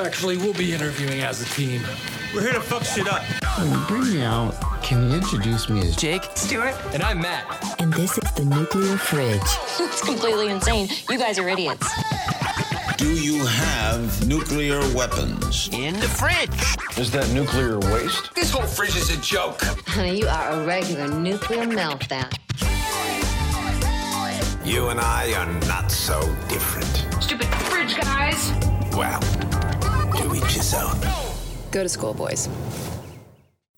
Actually, we'll be interviewing as a team. We're here to fuck shit up. When you bring me out, can you introduce me as Jake, Stuart, And I'm Matt. And this is the nuclear fridge. It's completely insane. You guys are idiots. Do you have nuclear weapons? in the fridge. Is that nuclear waste? This whole fridge is a joke. Honey, you are a regular nuclear meltdown. You and I are not so different. stupid fridge guys. Well, to each. Go to school, boys.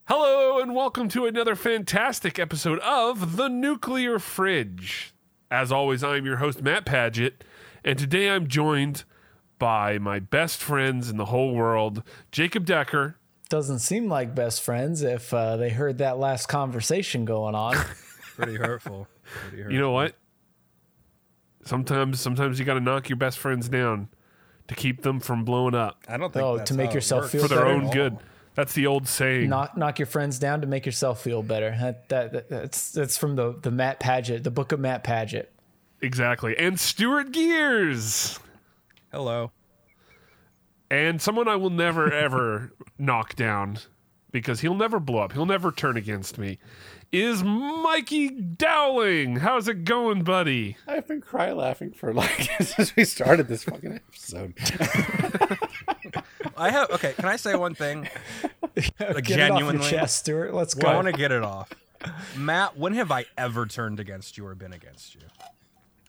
Hello, and welcome to another fantastic episode of The Nuclear Fridge. As always, I'm your host, Matt Paget, and today I'm joined by my best friends in the whole world, Jacob Decker. doesn't seem like best friends if uh, they heard that last conversation going on. Pretty hurtful. Pretty hurtful. You know what? Sometimes, sometimes you got to knock your best friends down to keep them from blowing up I don't think Oh, that's to make how yourself works. feel for their better? own good. That's the old saying. knock knock your friends down to make yourself feel better. That, that, that- that's that's from the the Matt Paget, the book of Matt Paget. Exactly. And Stuart Gears. Hello. And someone I will never ever knock down because he'll never blow up. He'll never turn against me. Is Mikey Dowling. How's it going, buddy? I've been cry laughing for like since we started this fucking episode. I have okay. Can I say one thing? Like Get it off genuinely, your chest, Stuart. Let's go. I want to get it off. Matt, when have I ever turned against you or been against you?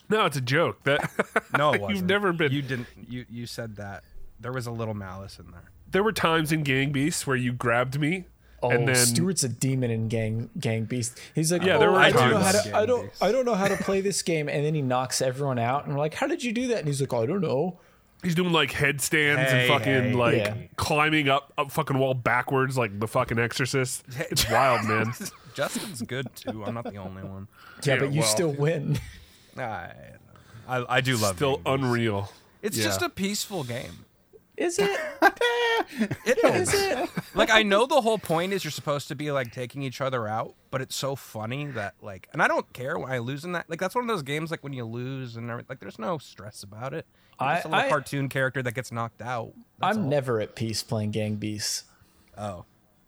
No, it's a joke. That No, it You've never been- You didn't. You you said that there was a little malice in there. there were times in Gang Beasts where you grabbed me Oh, and then Stuart's a demon in Gang Gang Beast. He's like, Yeah, oh, there were I don't know how to, I don't, Beast. I don't know how to play this game, and then he knocks everyone out, and we're like, how did you do that? And he's like, I don't know. he's doing like headstands Hey, and fucking hey. like Yeah. climbing up up fucking wall backwards like the fucking exorcist. It's wild, man. Justin's good too. I'm not the only one. Yeah, Yeah, but you well. still win. I, I, I do love Still Gang Beasts. unreal. It's Yeah. just a peaceful game. Is it? It is. like I know the whole point is you're supposed to be like taking each other out, but it's so funny that like, and I don't care when I lose in that. Like that's one of those games like when you lose and everything. Like there's no stress about it. You're I- just a little I- cartoon character that gets knocked out. That's I'm all. never at peace playing Gang Beasts. Oh,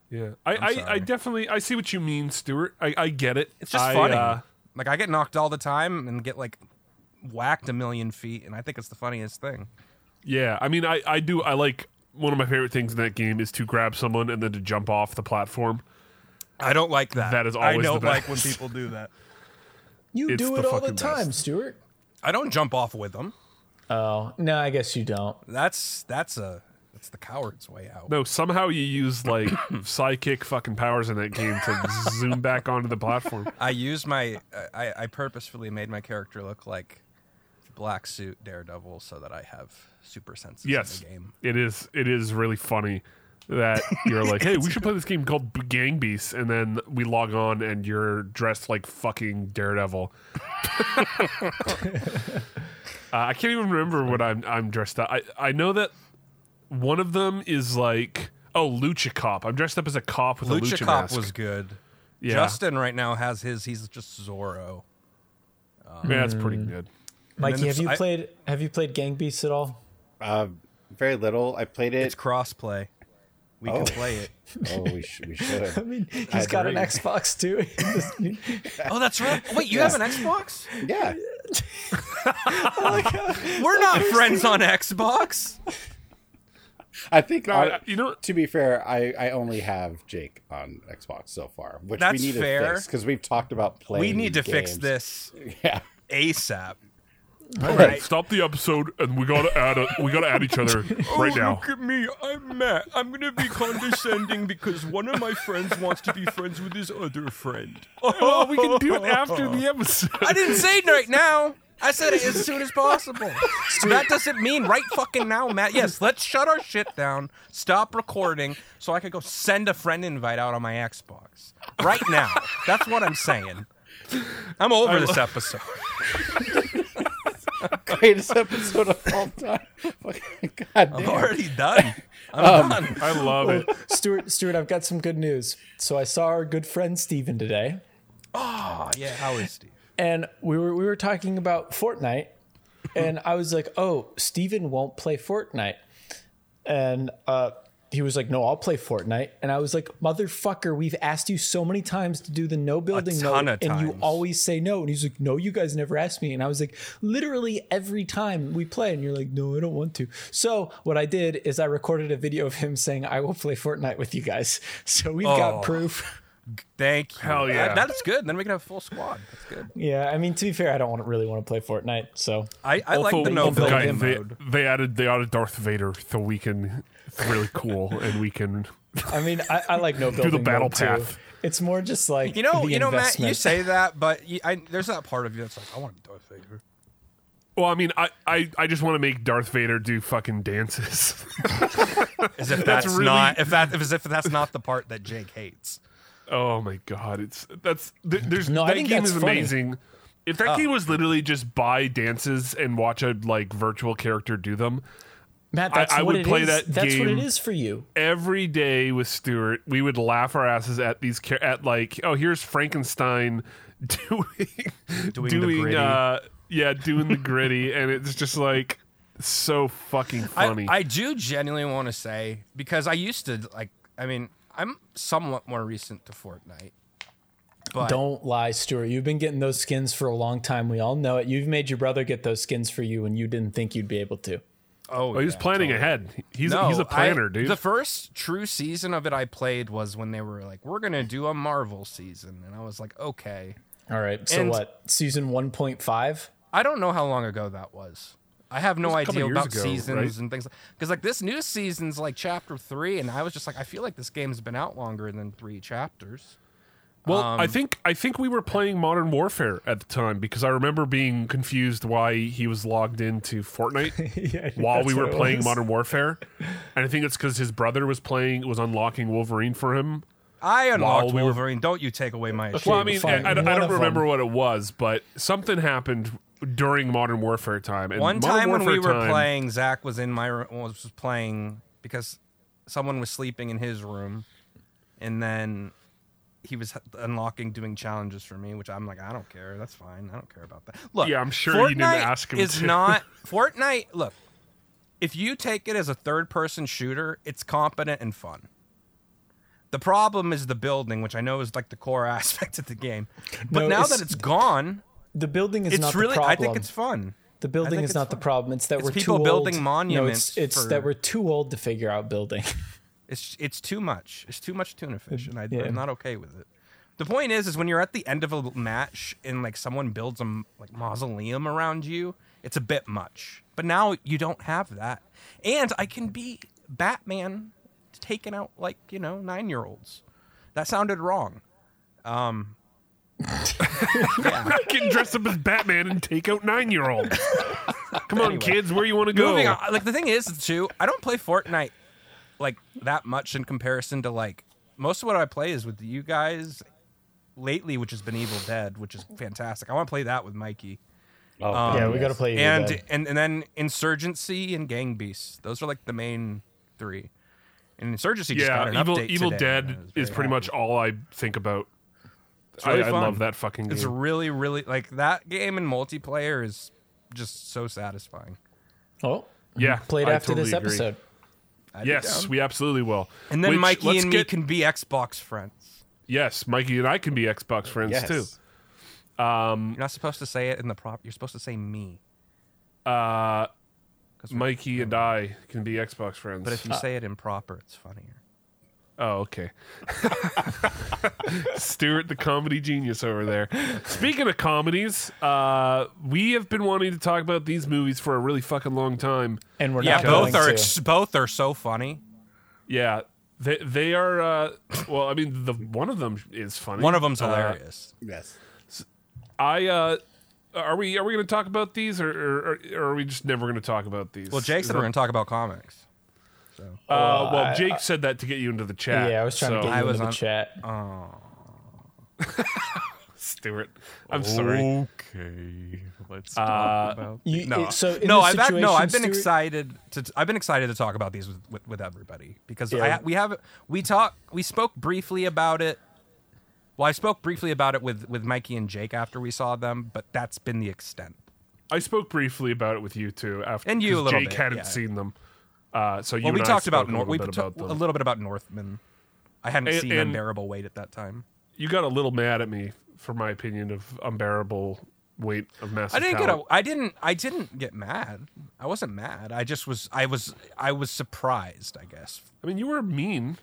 Yeah, I, I, I definitely I see what you mean, Stuart. I, I get it. it's just I, funny. uh, like I get knocked all the time and get like whacked a million feet, and I think it's the funniest thing. Yeah, I mean, I, I do. I like one of my favorite things in that game is to grab someone and then to jump off the platform. I don't like that. That is always the don't like when people do that. You It's do the it all the fucking time, best. Stuart. I don't jump off with them. Oh no, I guess you don't. That's that's a that's the coward's way out. No, somehow you use like psychic fucking powers in that game to zoom back onto the platform. I used my uh, I, I purposefully made my character look like black suit Daredevil so that I have super senses Yes, in the game. it is. It is really funny that you're like, hey, we should play this game called B- Gang Beasts, and then we log on and you're dressed like fucking Daredevil. uh, I can't even remember what I'm I'm dressed up. I I know that one of them is like oh Lucha Cop. I'm dressed up as a cop with a Lucha lucha Cop mask. was good. yeah, Justin right now has his he's just Zorro. yeah, that's pretty good. Mikey, have you I- played have you played Gang Beasts at all? Uh, very little. I played it. It's crossplay. We Oh. can play it. Oh, we should. We should. I mean, he's had to got an. Xbox too. Oh, that's right. Wait, you have an Xbox? Yeah. We're not friends on Xbox. I think. No, I- I- you know, to be fair, I, I only have Jake on Xbox so far, which That's we need fair. to fix because we've talked about playing. We need to these fix this Yeah. ASAP. All right, stop the episode, and we gotta add a, we gotta add each other oh, right now. Oh, Look at me. I'm Matt. I'm going to be condescending because one of my friends wants to be friends with his other friend. Oh, we can do it after the episode. I didn't say right now. I said it as soon as possible. that doesn't mean right fucking now, Matt. Yes, let's shut our shit down, stop recording, so I could go send a friend invite out on my Xbox. Right now. That's what I'm saying. I'm over this episode. Greatest episode of all time. Fucking God I'm already done. I'm done. I love it. Stuart, Stuart, I've got some good news. So I saw our good friend Steven today, Oh, yeah. How is Steve? and we were we were talking about Fortnite, and I was like, "Oh, Steven won't play Fortnite." and uh, he was like, "No, I'll play Fortnite." And I was like, "Motherfucker, we've asked you so many times to do the no building ton mode, of and you always say no." And he's like, "No, you guys never asked me." And I was like, "Literally every time we play," and you're like, "No, I don't want to." So what I did is I recorded a video of him saying, "I will play Fortnite with you guys." So we've Oh. got proof. Thank you. Hell yeah. That- that's good. Then we can have a full squad. That's good. Yeah, I mean, to be fair, I don't want, really want to play Fortnite. So I, I like the no building guy, building they, mode. they added they added Darth Vader, so we can. It's really cool, and we can. I mean, I, I like no building the battle mode, too. path. It's more just like You know, you know, Matt. You say that, but you, I, there's that part of you that's like, I want to be Darth Vader. Well, I mean, I, I, I just want to make Darth Vader do fucking dances. As if that's, really- not if that as if that's not the part that Jake hates. oh my god, it's that's th- there's No, I that think game that's is funny. amazing. If that oh. game was literally just buy dances and watch a like virtual character do them, Matt, I- that's I what would it play is. that That's what it game is for you. every day with Stuart, we would laugh our asses at these at like, oh, here's Frankenstein doing Doing doing, the Griddy. uh yeah, doing the Griddy, and it's just like so fucking funny. I, I do genuinely want to say because I used to like. I mean, I'm somewhat more recent to Fortnite. But Don't lie, Stuart. You've been getting those skins for a long time. We all know it. You've made your brother get those skins for you, and you didn't think you'd be able to. Oh, oh, he's yeah, planning totally. ahead. He's No, he's a planner, I- dude. The first true season of it I played was when they were like, "We're gonna do a Marvel season," and I was like, "Okay." All right. So And- what? Season one point five. I don't know how long ago that was. I have no was a couple idea about ago, seasons right? and things because like this new season's like chapter three, and I was just like, I feel like this game's been out longer than three chapters. Well, um, I think I think we were playing Modern Warfare at the time because I remember being confused why he was logged into Fortnite yeah, while we were playing was. Modern Warfare, and I think it's because his brother was playing was unlocking Wolverine for him. I unlocked we were- Wolverine. Don't you take away my shit. Well, I mean, fine. I, I don't- I don't remember them. what it was, but something happened during Modern Warfare time. And One Modern time when we were time- playing, Zach was in my room, was playing because someone was sleeping in his room, and then he was unlocking, doing challenges for me, which I'm like, I don't care. That's fine. I don't care about that. Look, Yeah, I'm sure Fortnite you didn't ask him Is to. not Fortnite. Look, if you take it as a third-person shooter, it's competent and fun. The problem is the building, which I know is like the core aspect of the game. But No, now it's- that it's gone, The building is it's not really. the problem. I think it's fun. the building is it's not the problem. It's that It's we're people too building old. monuments No, it's, it's for- that we're too old to figure out building. It's it's too much. It's too much tuna fish, and I, Yeah. I'm not okay with it. The point is, is when you're at the end of a match and like someone builds a like mausoleum around you, it's a bit much. But now you don't have that, and I can be Batman taking out like you know nine year olds. That sounded wrong. Um, Get dressed up as Batman and take out nine year olds. Come on, kids, where you want to go? Moving on. Like the thing is, too, I don't play Fortnite like that much in comparison to like most of what I play is with you guys lately, which has been Evil Dead, which is fantastic. I want to play that with Mikey. Oh, um, yeah, we got to play. Evil and, Dead. and and then Insurgency and Gang Beasts. Those are like the main three. And Insurgency just got yeah, an Evil update Evil today, Dead is very pretty much all I think about. really I, I love that fucking game. It's really, really like that game in multiplayer is just so satisfying. oh, yeah, played I after totally this agree. Episode. I'd Yes, we absolutely will. and then Which, Mikey let's and me can be Xbox friends. Yes, Mikey and I can be Xbox friends yes. too. You're not supposed to say it in the prop. You're supposed to say me. Uh, 'Cause we're- Mikey and I can be Xbox friends. But if you say it improper, it's funnier. Oh, okay. Stuart, the comedy genius over there. Speaking of comedies, uh, we have been wanting to talk about these movies for a really fucking long time. And we're Yeah, not both going are to. ex- both are so funny. Yeah, they they are. Uh, well, I mean, the one of them is funny. One of them's Uh, hilarious. Yes. I uh, are we are we going to talk about these, or, or, or are we just never going to talk about these? well, Jake said we're going to talk about comics. Uh, well, Jake said that to get you into the chat. yeah, I was trying so- to get I you was into the on- chat. Stuart. I'm sorry. Okay, let's Uh, about You- no, so no, I've had, no, I've been Stuart- excited to I've been excited to talk about these with, with, with everybody because Yeah. I, we have we talk we spoke briefly about it. Well, I spoke briefly about it with with Mikey and Jake after we saw them, but that's been the extent. I spoke briefly about it with you too. After And you a 'cause little Jake bit, hadn't yeah. seen them. Uh, so you Well, we talked about little we bit about a little bit about Northman. I hadn't And- seen and- Unbearable Weight at that time. You got a little mad at me for my opinion of unbearable weight of massive I didn't talent. get a, I didn't I didn't get mad. I wasn't mad. I just was I was I was surprised, I guess. I mean, you were mean.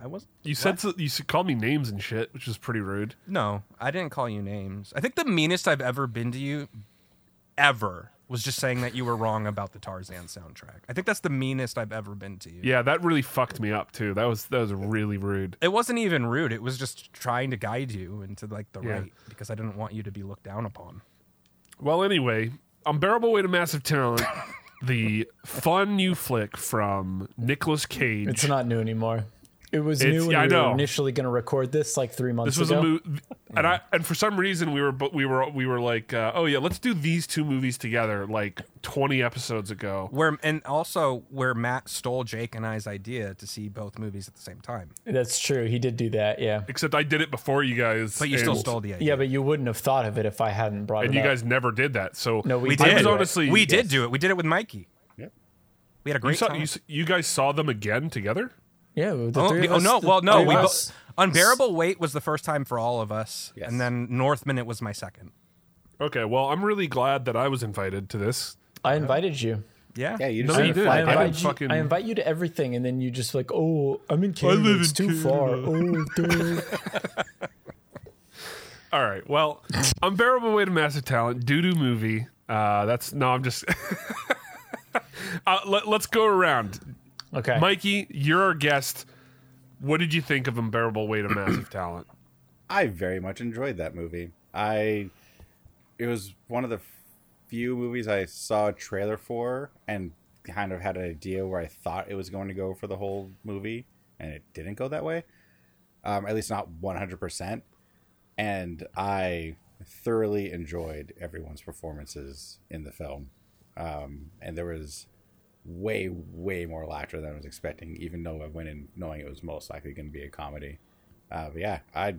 I was You said so, you called me names and shit, which was pretty rude. No, I didn't call you names. I think the meanest I've ever been to you ever was just saying that you were wrong about the Tarzan soundtrack. I think that's the meanest I've ever been to you. Yeah, that really fucked me up too. That was that was really rude. It wasn't even rude. It was just trying to guide you into like the Yeah. right because I didn't want you to be looked down upon. Well, anyway, unbearable weight of massive talent, the fun new flick from Nicolas Cage. It's not new anymore. It was It's- new when yeah, I we know. were initially going to record this like three months This was ago. a movie, and I and for some reason we were but we were we were like, uh, oh yeah, let's do these two movies together, like twenty episodes ago. Where and also where Matt stole Jake and I's idea to see both movies at the same time. That's true. He did do that. Yeah. Except I did it before you guys. But you still stole the idea. Yeah, but you wouldn't have thought of it if I hadn't brought and it And you up. guys never did that. So No, we we did I did. was do it. honestly we did do it. We did it with Mikey. Yep. We had a You great saw time. you, you guys saw them again together. Yeah. The Oh, three of oh, us- no! the Well, no. We bo- unbearable weight was the first time for all of us, Yes. and then Northman it was my second. Okay, well, I'm really glad that I was invited to this. I invited you. Yeah, Yeah, you No, just you need did. I I invite, didn't you, fucking- I invite you to everything, and then you just like, oh, I'm in Canada. live It's in too far. Oh, dude. All right. Well, unbearable weight of massive talent, doo doo movie. Uh, that's no. I'm just. uh, let, let's go around. Okay. Mikey, you're our guest. What did you think of unbearable weight of massive talent? I very much enjoyed that movie. I it was one of the few movies I saw a trailer for and kind of had an idea where I thought it was going to go for the whole movie, and it didn't go that way. Um, at least not one hundred percent. And I thoroughly enjoyed everyone's performances in the film, um, and there was way way more laughter than I was expecting, even though I went in knowing it was most likely going to be a comedy. Uh, but yeah, I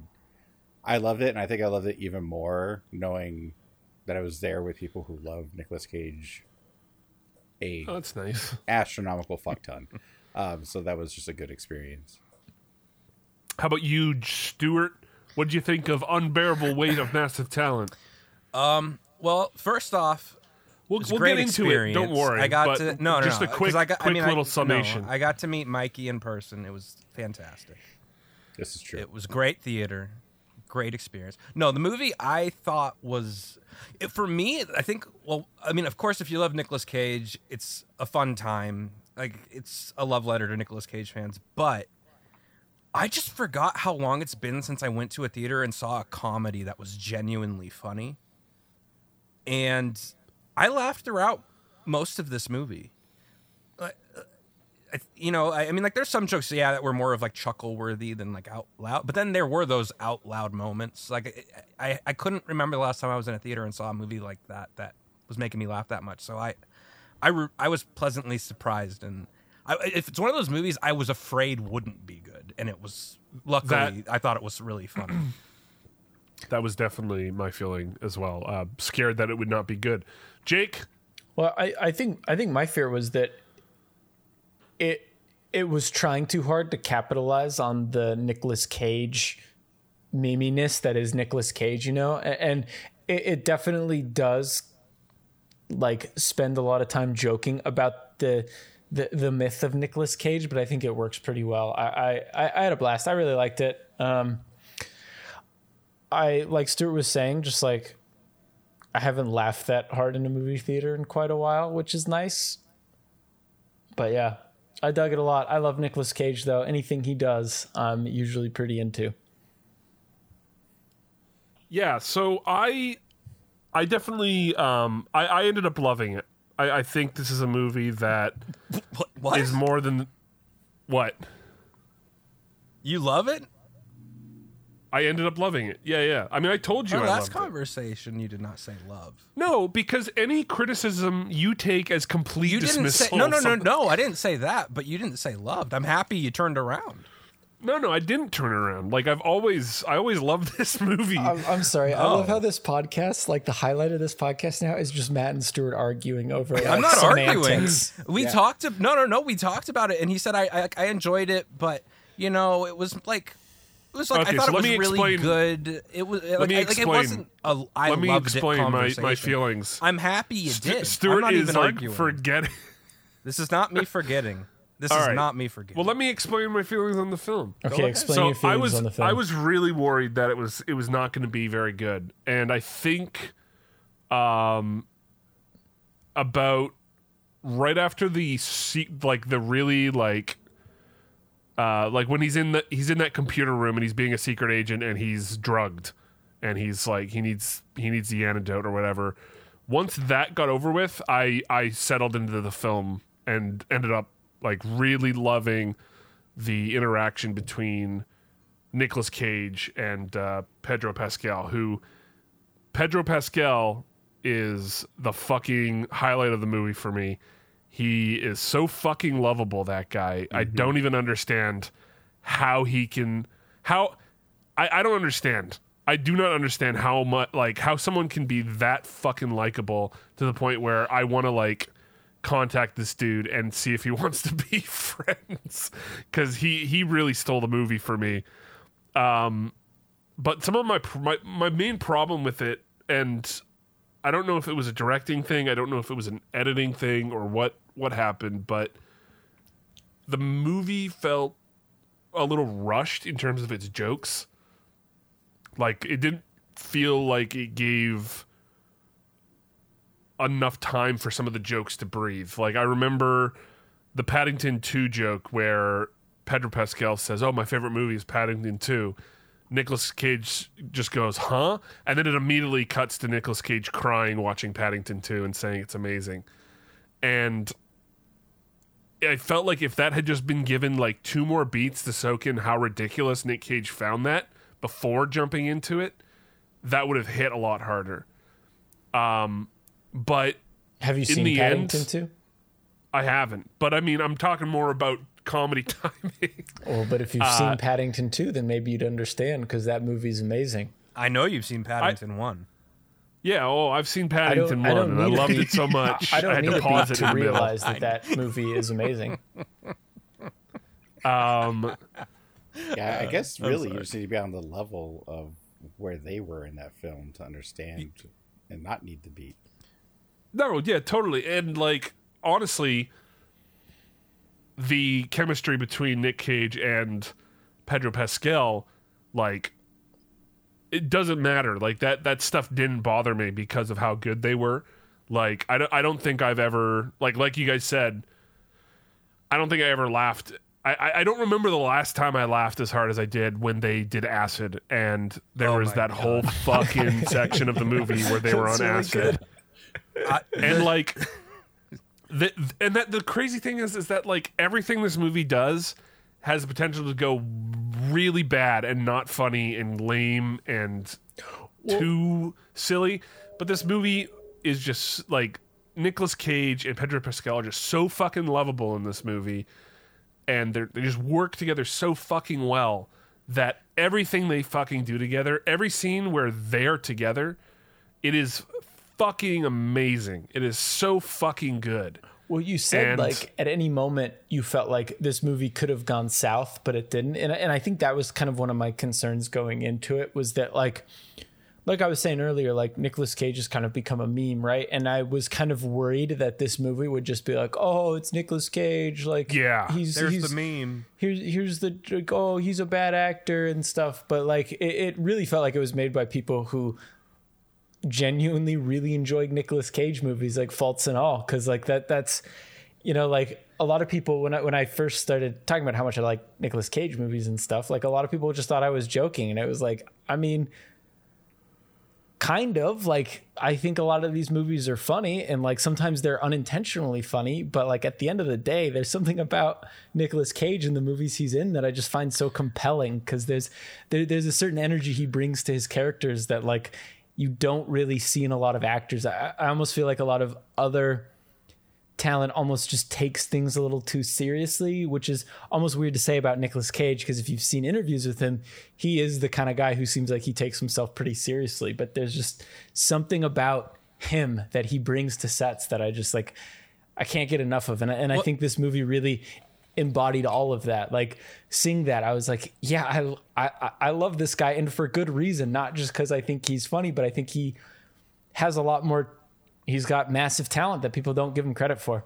I loved it, and I think I loved it even more knowing that I was there with people who love Nicolas Cage a Oh, that's nice. astronomical fuck ton. Um, so that was just a good experience. How about you, Stuart? What did you think of unbearable weight of massive talent? Um, Well, first off, We'll, we'll get into experience. it. Don't worry. I got but to no, no, just no, a 'cause quick, I got, I quick mean, little I, summation. No, I got to meet Mikey in person. It was fantastic. This is true. It was great theater, great experience. No, the movie I thought was, it, for me, I think. Well, I mean, of course, if you love Nicolas Cage, it's a fun time. Like it's a love letter to Nicolas Cage fans. But I just forgot how long it's been since I went to a theater and saw a comedy that was genuinely funny. And I laughed throughout most of this movie. Uh, I, you know, I, I mean, like, there's some jokes, yeah, that were more of like chuckle worthy than like out loud. But then there were those out loud moments. Like, I, I, couldn't remember the last time I was in a theater and saw a movie like that that was making me laugh that much. So I, I, re- I was pleasantly surprised. And I, if it's one of those movies I was afraid wouldn't be good, and it was. Luckily, I thought it was really funny. that was definitely my feeling as well. Uh, scared that it would not be good. Jake, Well, I, I think I think my fear was that it it was trying too hard to capitalize on the Nicolas Cage meminess that is Nicolas Cage, you know, A- and it, it definitely does like spend a lot of time joking about the the, the myth of Nicolas Cage, but I think it works pretty well. I, I, I had a blast. I really liked it. Um, I like Stuart was saying, just like I haven't laughed that hard in a movie theater in quite a while, which is nice. But yeah, I dug it a lot. I love Nicolas Cage though. Anything he does, I'm usually pretty into. Yeah, so I I definitely um I, I ended up loving it. I, I think this is a movie that what? what? is more than what? you love it? I ended up loving it. Yeah, yeah. I mean I told you Our I last loved it. conversation, you did not say love. No, because any criticism you take as complete You didn't dismissal. say no, no, no, some- no. I didn't say that, but you didn't say loved. I'm happy you turned around. No, no, I didn't turn around. Like I've always, I always loved this movie. I'm, I'm sorry. I Oh. love how this podcast, like the highlight of this podcast now, is just Matt and Stuart arguing over. Like, I'm not semantics. arguing. We talked. To, no, no, no. We talked about it, and he said I, I, I enjoyed it, but you know, it was like, it was like Okay, I thought so it let was me really explain- good. It was like, me I- like it explain- wasn't. A, I Let me loved explain it my, my feelings. I'm happy you Stu- did. Stuart I'm not is even like arguing. forgetting. This is not me forgetting. This All is right. not me forgetting. Well, let me explain my feelings on the film. Okay, explain so your feelings I was on the film. I was really worried that it was it was not going to be very good, and I think, um, about right after the like the really like. Uh, like when he's in the he's in that computer room and he's being a secret agent and he's drugged and he's like he needs he needs the antidote or whatever. Once that got over with, I I settled into the film and ended up like really loving the interaction between Nicolas Cage and uh, Pedro Pascal, who Pedro Pascal is the fucking highlight of the movie for me. He is so fucking lovable, that guy. I don't even understand how he can how I, I don't understand. I do not understand how much like how someone can be that fucking likable to the point where I want to like contact this dude and see if he wants to be friends because he he really stole the movie for me. Um, but some of my my my main problem with it, and I don't know if it was a directing thing, I don't know if it was an editing thing or what what happened, but the movie felt a little rushed in terms of its jokes. Like it didn't feel like it gave enough time for some of the jokes to breathe. Like I remember the Paddington 2 joke where Pedro Pascal says, "Oh, my favorite movie is Paddington 2." Nicolas Cage just goes, "Huh?" And then it immediately cuts to Nicolas Cage crying watching Paddington 2 and saying it's amazing. And I felt like if that had just been given like two more beats to soak in how ridiculous Nick Cage found that before jumping into it, that would have hit a lot harder. Um, but Have you in seen the Paddington end, too? I haven't. But I mean, I'm talking more about comedy timing. Well, but if you've Uh, seen Paddington 2, then maybe you'd understand because that movie's amazing. I know you've seen Paddington one. yeah. Oh, I've seen Paddington one, don't and I loved beat- it so much. I don't had need to pause it to in the middle. realize that that movie is amazing. Um, Yeah, I Uh, guess really you just need to be on the level of where they were in that film to understand and not need the beat. No, yeah, totally. And like honestly, the chemistry between Nick Cage and Pedro Pascal, like it doesn't matter. Like that that stuff didn't bother me because of how good they were. Like I don't I don't think I've ever like like you guys said, I don't think I ever laughed. I, I- I don't remember the last time I laughed as hard as I did when they did acid and there Oh was that whole fucking section of the movie where they were on really acid and like the, and that the crazy thing is is that like everything this movie does has the potential to go really bad and not funny and lame and too silly. But this movie is just like Nicolas Cage and Pedro Pascal are just so fucking lovable in this movie. And they they just work together so fucking well that everything they fucking do together every scene where they're together it is fucking amazing. It is so fucking good. Well, you said And- like at any moment you felt like this movie could have gone south, but it didn't. And, and I think that was kind of one of my concerns going into it was that like, like I was saying earlier, like Nicolas Cage has kind of become a meme, right? And I was kind of worried that this movie would just be like, oh, it's Nicolas Cage, like Yeah, he's There's he's, the meme. here's here's the like, oh he's a bad actor and stuff but like it, it really felt like it was made by people who genuinely really enjoyed Nicolas Cage movies like faults and all because like that that's you know like a lot of people when I when I first started talking about how much I like Nicolas Cage movies and stuff like a lot of people just thought I was joking and it was like I mean kind of like I think a lot of these movies are funny and like sometimes they're unintentionally funny, but like at the end of the day, there's something about Nicolas Cage and the movies he's in that I just find so compelling because there's there, there's a certain energy he brings to his characters that like you don't really see in a lot of actors. I, I almost feel like a lot of other talent almost just takes things a little too seriously, which is almost weird to say about Nicolas Cage because if you've seen interviews with him, he is the kind of guy who seems like he takes himself pretty seriously. But there's just something about him that he brings to sets that I just like I can't get enough of, and I- and I think this movie really embodied all of that. Like seeing that, I was like, yeah, I I I love this guy, and for good reason, not just because I think he's funny, but I think he has a lot more. He's got massive talent that people don't give him credit for.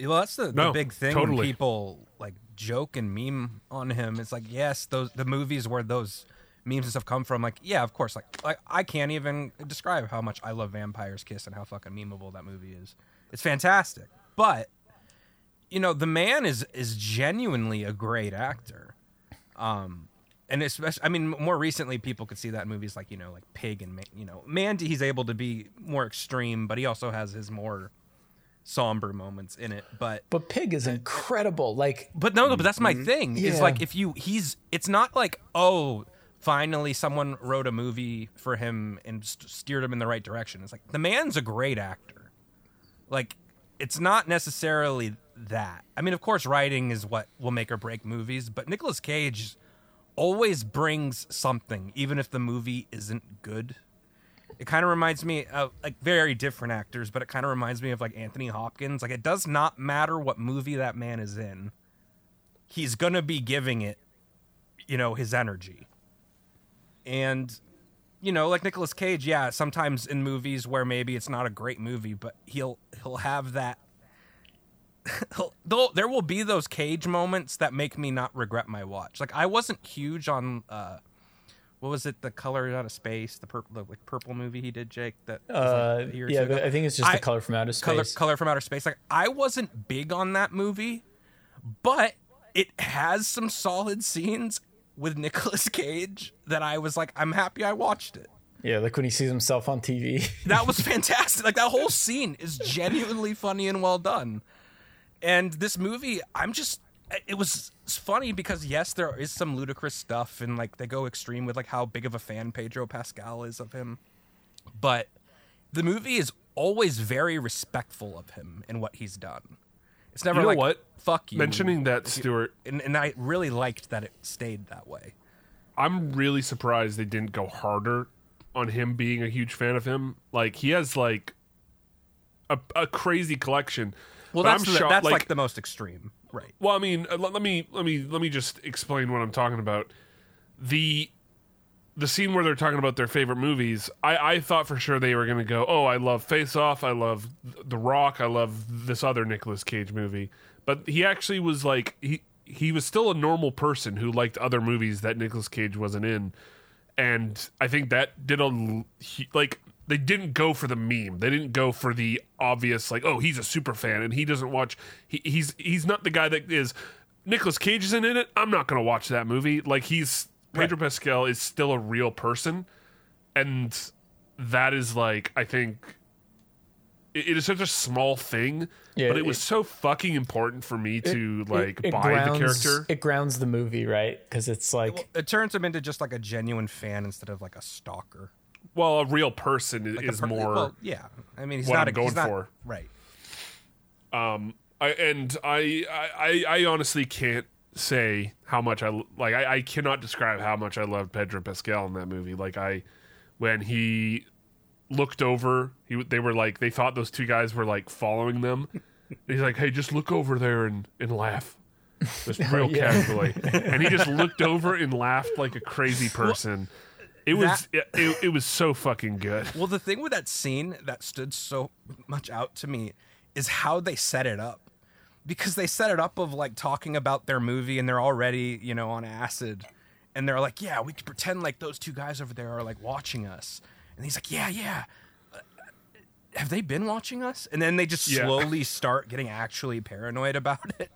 Well, that's the, the big thing when totally. people like joke and meme on him. It's like, yes, those the movies where those memes and stuff come from. Like, yeah, of course. Like, like I can't even describe how much I love Vampires Kiss and how fucking memeable that movie is. It's fantastic, but you know, the man is is genuinely a great actor. Um, and especially, I mean, more recently, people could see that in movies like you know, like Pig and Ma- you know, Mandy. He's able to be more extreme, but he also has his more somber moments in it. But But Pig is incredible. Like, but no, no, but that's my thing. Is Yeah. like if you he's it's not like oh finally someone wrote a movie for him and st- steered him in the right direction. It's like the man's a great actor. Like it's not necessarily that. I mean, of course, writing is what will make or break movies, but Nicolas Cage always brings something, even if the movie isn't good. It kind of reminds me of like very different actors, but it kind of reminds me of like Anthony Hopkins. Like it does not matter what movie that man is in, he's gonna be giving it, you know, his energy. And, you know, like Nicolas Cage, yeah, sometimes in movies where maybe it's not a great movie, but he'll he'll have that. Though there will be those Cage moments that make me not regret my watch. Like I wasn't huge on. uh what was it? The Color Out of Space, the purple, the like, purple movie he did, Jake. That uh, like, a year or yeah, ago? I think it's just I- the color from outer space. Color, Color from Outer Space. Like I wasn't big on that movie, but it has some solid scenes with Nicolas Cage that I was like, I'm happy I watched it. Yeah, like when he sees himself on TV. That was fantastic. like that whole scene is genuinely funny and well done. And this movie, I'm just it was funny because yes, there is some ludicrous stuff and like they go extreme with like how big of a fan Pedro Pascal is of him. But the movie is always very respectful of him and what he's done. It's never You know like what? fuck you. Mentioning that, Stuart, and, and I really liked that it stayed that way. I'm really surprised they didn't go harder on him being a huge fan of him. Like he has like a, a crazy collection. Well, But that's the, shocked- that's like, the most extreme, right? Well, I mean, let, let me let me let me just explain what I'm talking about. The the scene where they're talking about their favorite movies, I, I thought for sure they were going to go, "Oh, I love Face Off, I love The Rock, I love this other Nicolas Cage movie." But he actually was like he he was still a normal person who liked other movies that Nicolas Cage wasn't in. And I think that did a like they didn't go for the meme. They didn't go for the obvious like, oh, he's a super fan and he doesn't watch. He, he's he's not the guy that is. Nicolas Cage isn't in it. I'm not going to watch that movie. Like he's Pedro Pascal is still a real person, and that is like I think it, it is such a small thing, Yeah, but it was so fucking important for me to like It- it buy grounds- the character. It grounds the movie, right? Because it's like It turns him into just like a genuine fan instead of like a stalker. Well, a real person is, Like a is per- more. Well, yeah. I mean, he's what not I'm a, going not- for. Right. Um, I and I, I I honestly can't say how much I like. I, I cannot describe how much I loved Pedro Pascal in that movie. Like I, when he looked over, he they were like they thought those two guys were like following them. He's like, "Hey, just look over there and and laugh." Just real yeah. casually, and he just looked over and laughed like a crazy person. It was it, it, it was so fucking good. Well, the thing with that scene that stood so much out to me is how they set it up. Because they set it up of like talking about their movie and they're already, you know, on acid. And they're like, yeah, we can pretend like those two guys over there are like watching us. And he's like, yeah, yeah. Uh, Have they been watching us? And then they just Yeah. slowly start getting actually paranoid about it.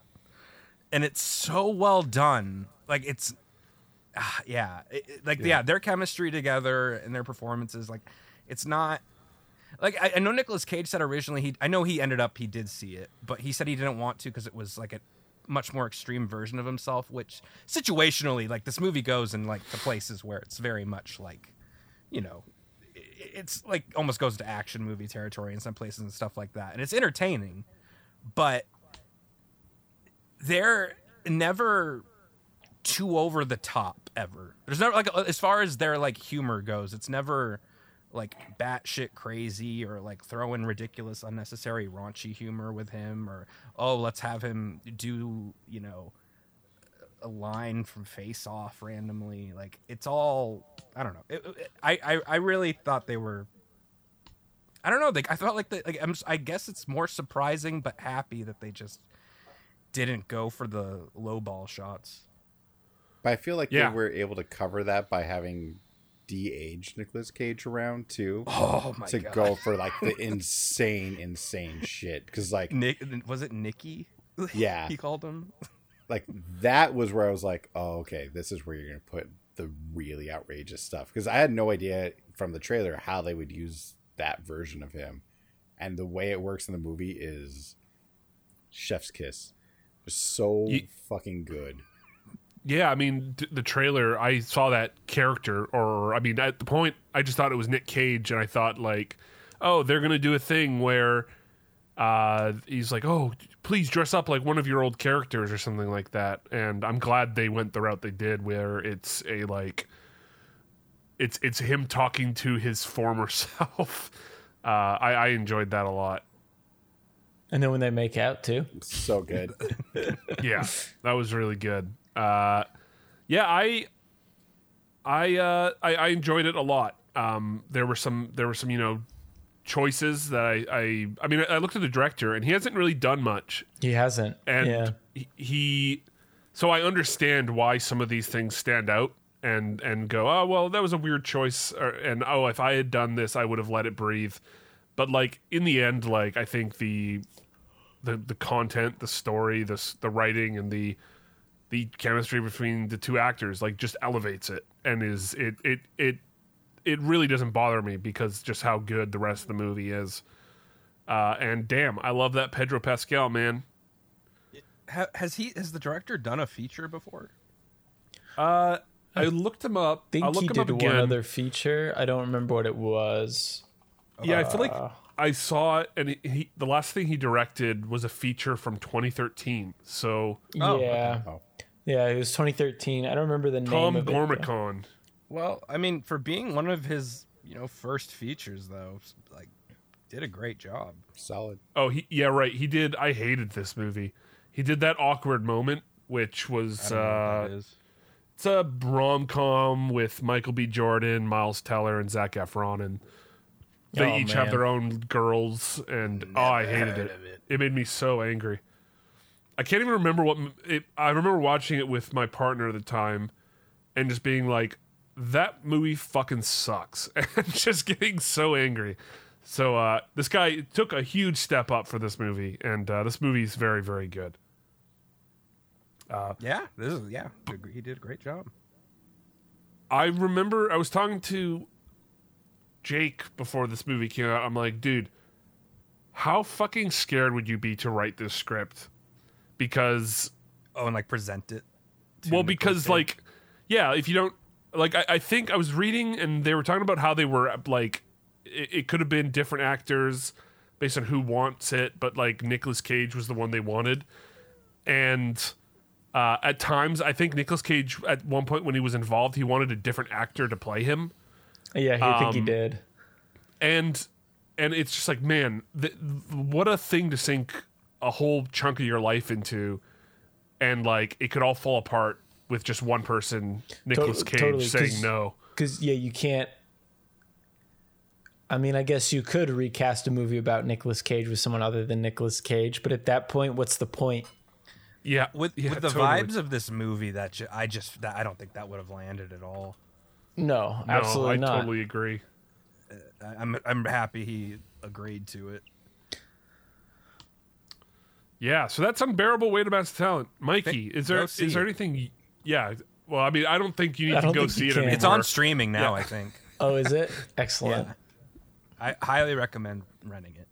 And it's so well done. Like it's Ah, yeah, It- it- like yeah. their chemistry together and their performances, like it's not like I, I know Nicolas Cage said originally he I know he ended up he did see it, but he said he didn't want to because it was like a much more extreme version of himself. Which situationally, like this movie goes in like the places where it's very much like, you know, it's like almost goes to action movie territory in some places and stuff like that, and it's entertaining. but they're never too over the top ever. There's never like as far as their like humor goes, it's never like batshit crazy or like throwing ridiculous, unnecessary, raunchy humor with him, or oh, let's have him do you know a line from Face Off randomly. Like it's all I don't know. It, it- I, I I really thought they were. I don't know. Like I felt like the, like I'm. I guess it's more surprising but happy that they just didn't go for the low ball shots. But I feel like Yeah. they were able to cover that by having de-aged Nicolas Cage around too. Oh my to God. go for like the insane, insane shit. Because like, Nick was it Nicky? Yeah. he called him. like that was where I was like, oh, okay, this is where you're gonna put the really outrageous stuff. Because I had no idea from the trailer how they would use that version of him, and the way it works in the movie is chef's kiss. Just so Ye- fucking good. Yeah, I mean, d- the trailer, I saw that character, or I mean, at the point, I just thought it was Nick Cage, and I thought, like, oh, they're going to do a thing where uh, he's like, oh, please dress up like one of your old characters or something like that. And I'm glad they went the route they did, where it's a, like, it's it's him talking to his former self. Uh, I, I enjoyed that a lot. And then when they make out too. So good. yeah, that was really good. Uh, yeah, I, I, uh, I, I enjoyed it a lot. Um, there were some, there were some, you know, choices that I, I, I mean, I looked at the director and he hasn't really done much, He hasn't. and yeah. he, he, so I understand why some of these things stand out and and go, oh well, that was a weird choice, or, and oh, if I had done this, I would have let it breathe. But like in the end, like I think the the the content, the story, the the writing, and the the chemistry between the two actors like just elevates it and is it it it it really doesn't bother me because just how good the rest of the movie is. Uh, and damn, I love that Pedro Pascal man. Has he? Has the director done a feature before? Uh, I looked him up. I think I looked he him did up one other feature. I don't remember what it was. Yeah, I feel like Uh, I saw it, and he, he the last thing he directed was a feature from 2013. So Oh, yeah. Oh. Yeah, it was 2013. I don't remember the Tom name of it. Gormican. Well, I mean, for being one of his, you know, first features though, like, did a great job. Solid. Oh, he yeah, right. He did. I hated this movie. He did that awkward moment, which was I don't know what uh, that is. it's a rom com with Michael B. Jordan, Miles Teller, and Zac Efron, and they Oh, each have their own girls. And oh, I hated it. it. made me so angry. I can't even remember what it. I remember watching it with my partner at the time, and just being like, "That movie fucking sucks," and just getting so angry. So uh, this guy took a huge step up for this movie, and uh, this movie is very, very good. Yeah, this is yeah. He did a great job. I remember I was talking to Jake before this movie came out. I'm like, dude, how fucking scared would you be to write this script? Because, Oh, and like present it. to well, because Cage. like, yeah, if you don't like, I, I think I was reading and they were talking about how they were like, it, it could have been different actors based on who wants it, but like Nicolas Cage was the one they wanted, and. Uh, at times, I think Nicolas Cage, at one point when he was involved, he wanted a different actor to play him. Yeah, I think he Um, did. and and it's just like man th- what a thing to sink a whole chunk of your life into and like it could all fall apart with just one person Nicolas To- Cage totally, saying 'cause- no Because yeah, you can't. I mean, I guess you could recast a movie about Nicolas Cage with someone other than Nicolas Cage, but at that point, what's the point? yeah with yeah, with the totally. vibes of this movie, that ju- I just that, I don't think that would have landed at all. No, no, absolutely I not. totally agree uh, I, I'm I'm happy he agreed to it. Yeah so that's unbearable weight of massive talent Mikey is there go is see there it. anything yeah well I mean I don't think you need I to go see it anymore It's on streaming now, Yeah. I think. Oh, is it? Excellent. Yeah. I highly recommend renting it.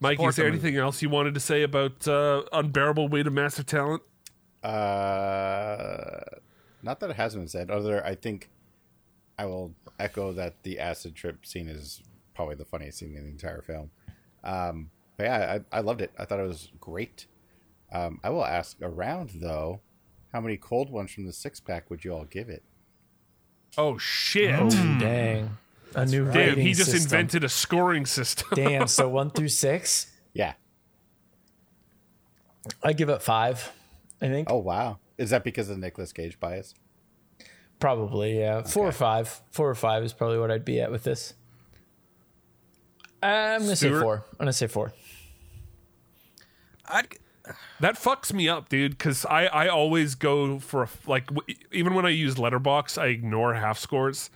Mikey Support is there the movie. anything else you wanted to say about uh, unbearable weight of massive talent Uh, not that it hasn't been said. Other, I think I will echo that the acid trip scene is probably the funniest scene in the entire film. Um, but yeah, I, I loved it. I thought it was great. Um, I will ask around though, how many cold ones from the six pack would you all give it? Oh shit! Oh, dang. A new Damn, rating he just system. invented a scoring system. Damn, so one through six? Yeah. I give it five, I think. Oh wow. Is that because of Nicolas Cage bias? Probably, yeah. Four or five. Four or five is probably what I'd be at with this. I'm going to say four. I'm going to say four. I'd, That fucks me up, dude. Because I I always go for a, like w- even when I use Letterboxd, I ignore half scores.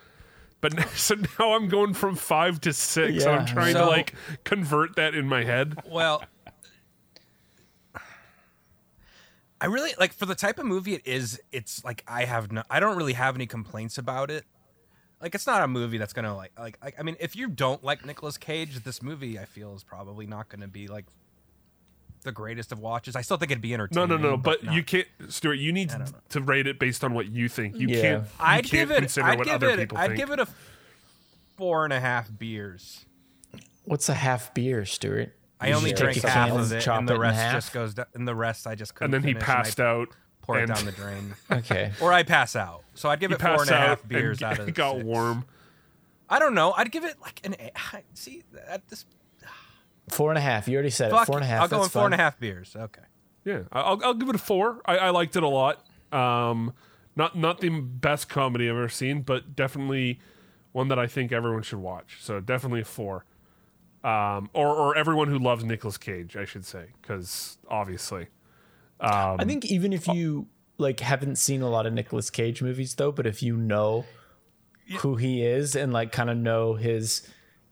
But now, so now I'm going from five to six. and I'm Yeah. trying to like convert that in my head. well, I really like for the type of movie it is. It's like I have no, I don't really have any complaints about it. Like it's not a movie that's gonna like like, like I mean, if you don't like Nicolas Cage, this movie I feel is probably not gonna be like the greatest of watches. I still think it'd be No, entertaining. no, no. No. But not- you can't, Stuart. You need to rate it based on what you think. You Yeah. can't. You I'd can't give it. I'd what give other it. I'd think. give it a four and a half beers. What's a half beer, Stuart? I You only just drink take a half of and it, chop and the it rest just goes. down, and the rest I just couldn't. and then he finish, and passed out. Pour it down the drain, Okay. or I pass out. So I'd give He it four and passed a out half beers and out of. it got six. warm. I don't know. I'd give it like an. eight. See, at this Four and a half. You already said fuck. it. Four and a half. I'll go That's with four and a half beers. Okay. Yeah, I- I'll, I'll give it a four. I, I liked it a lot. Um, not not the best comedy I've ever seen, but definitely one that I think everyone should watch. So definitely a four. Um, or or everyone who loves Nicolas Cage, I should say, because obviously, Um, I think even if you like haven't seen a lot of Nicolas Cage movies though, but if you know who he is and like kind of know his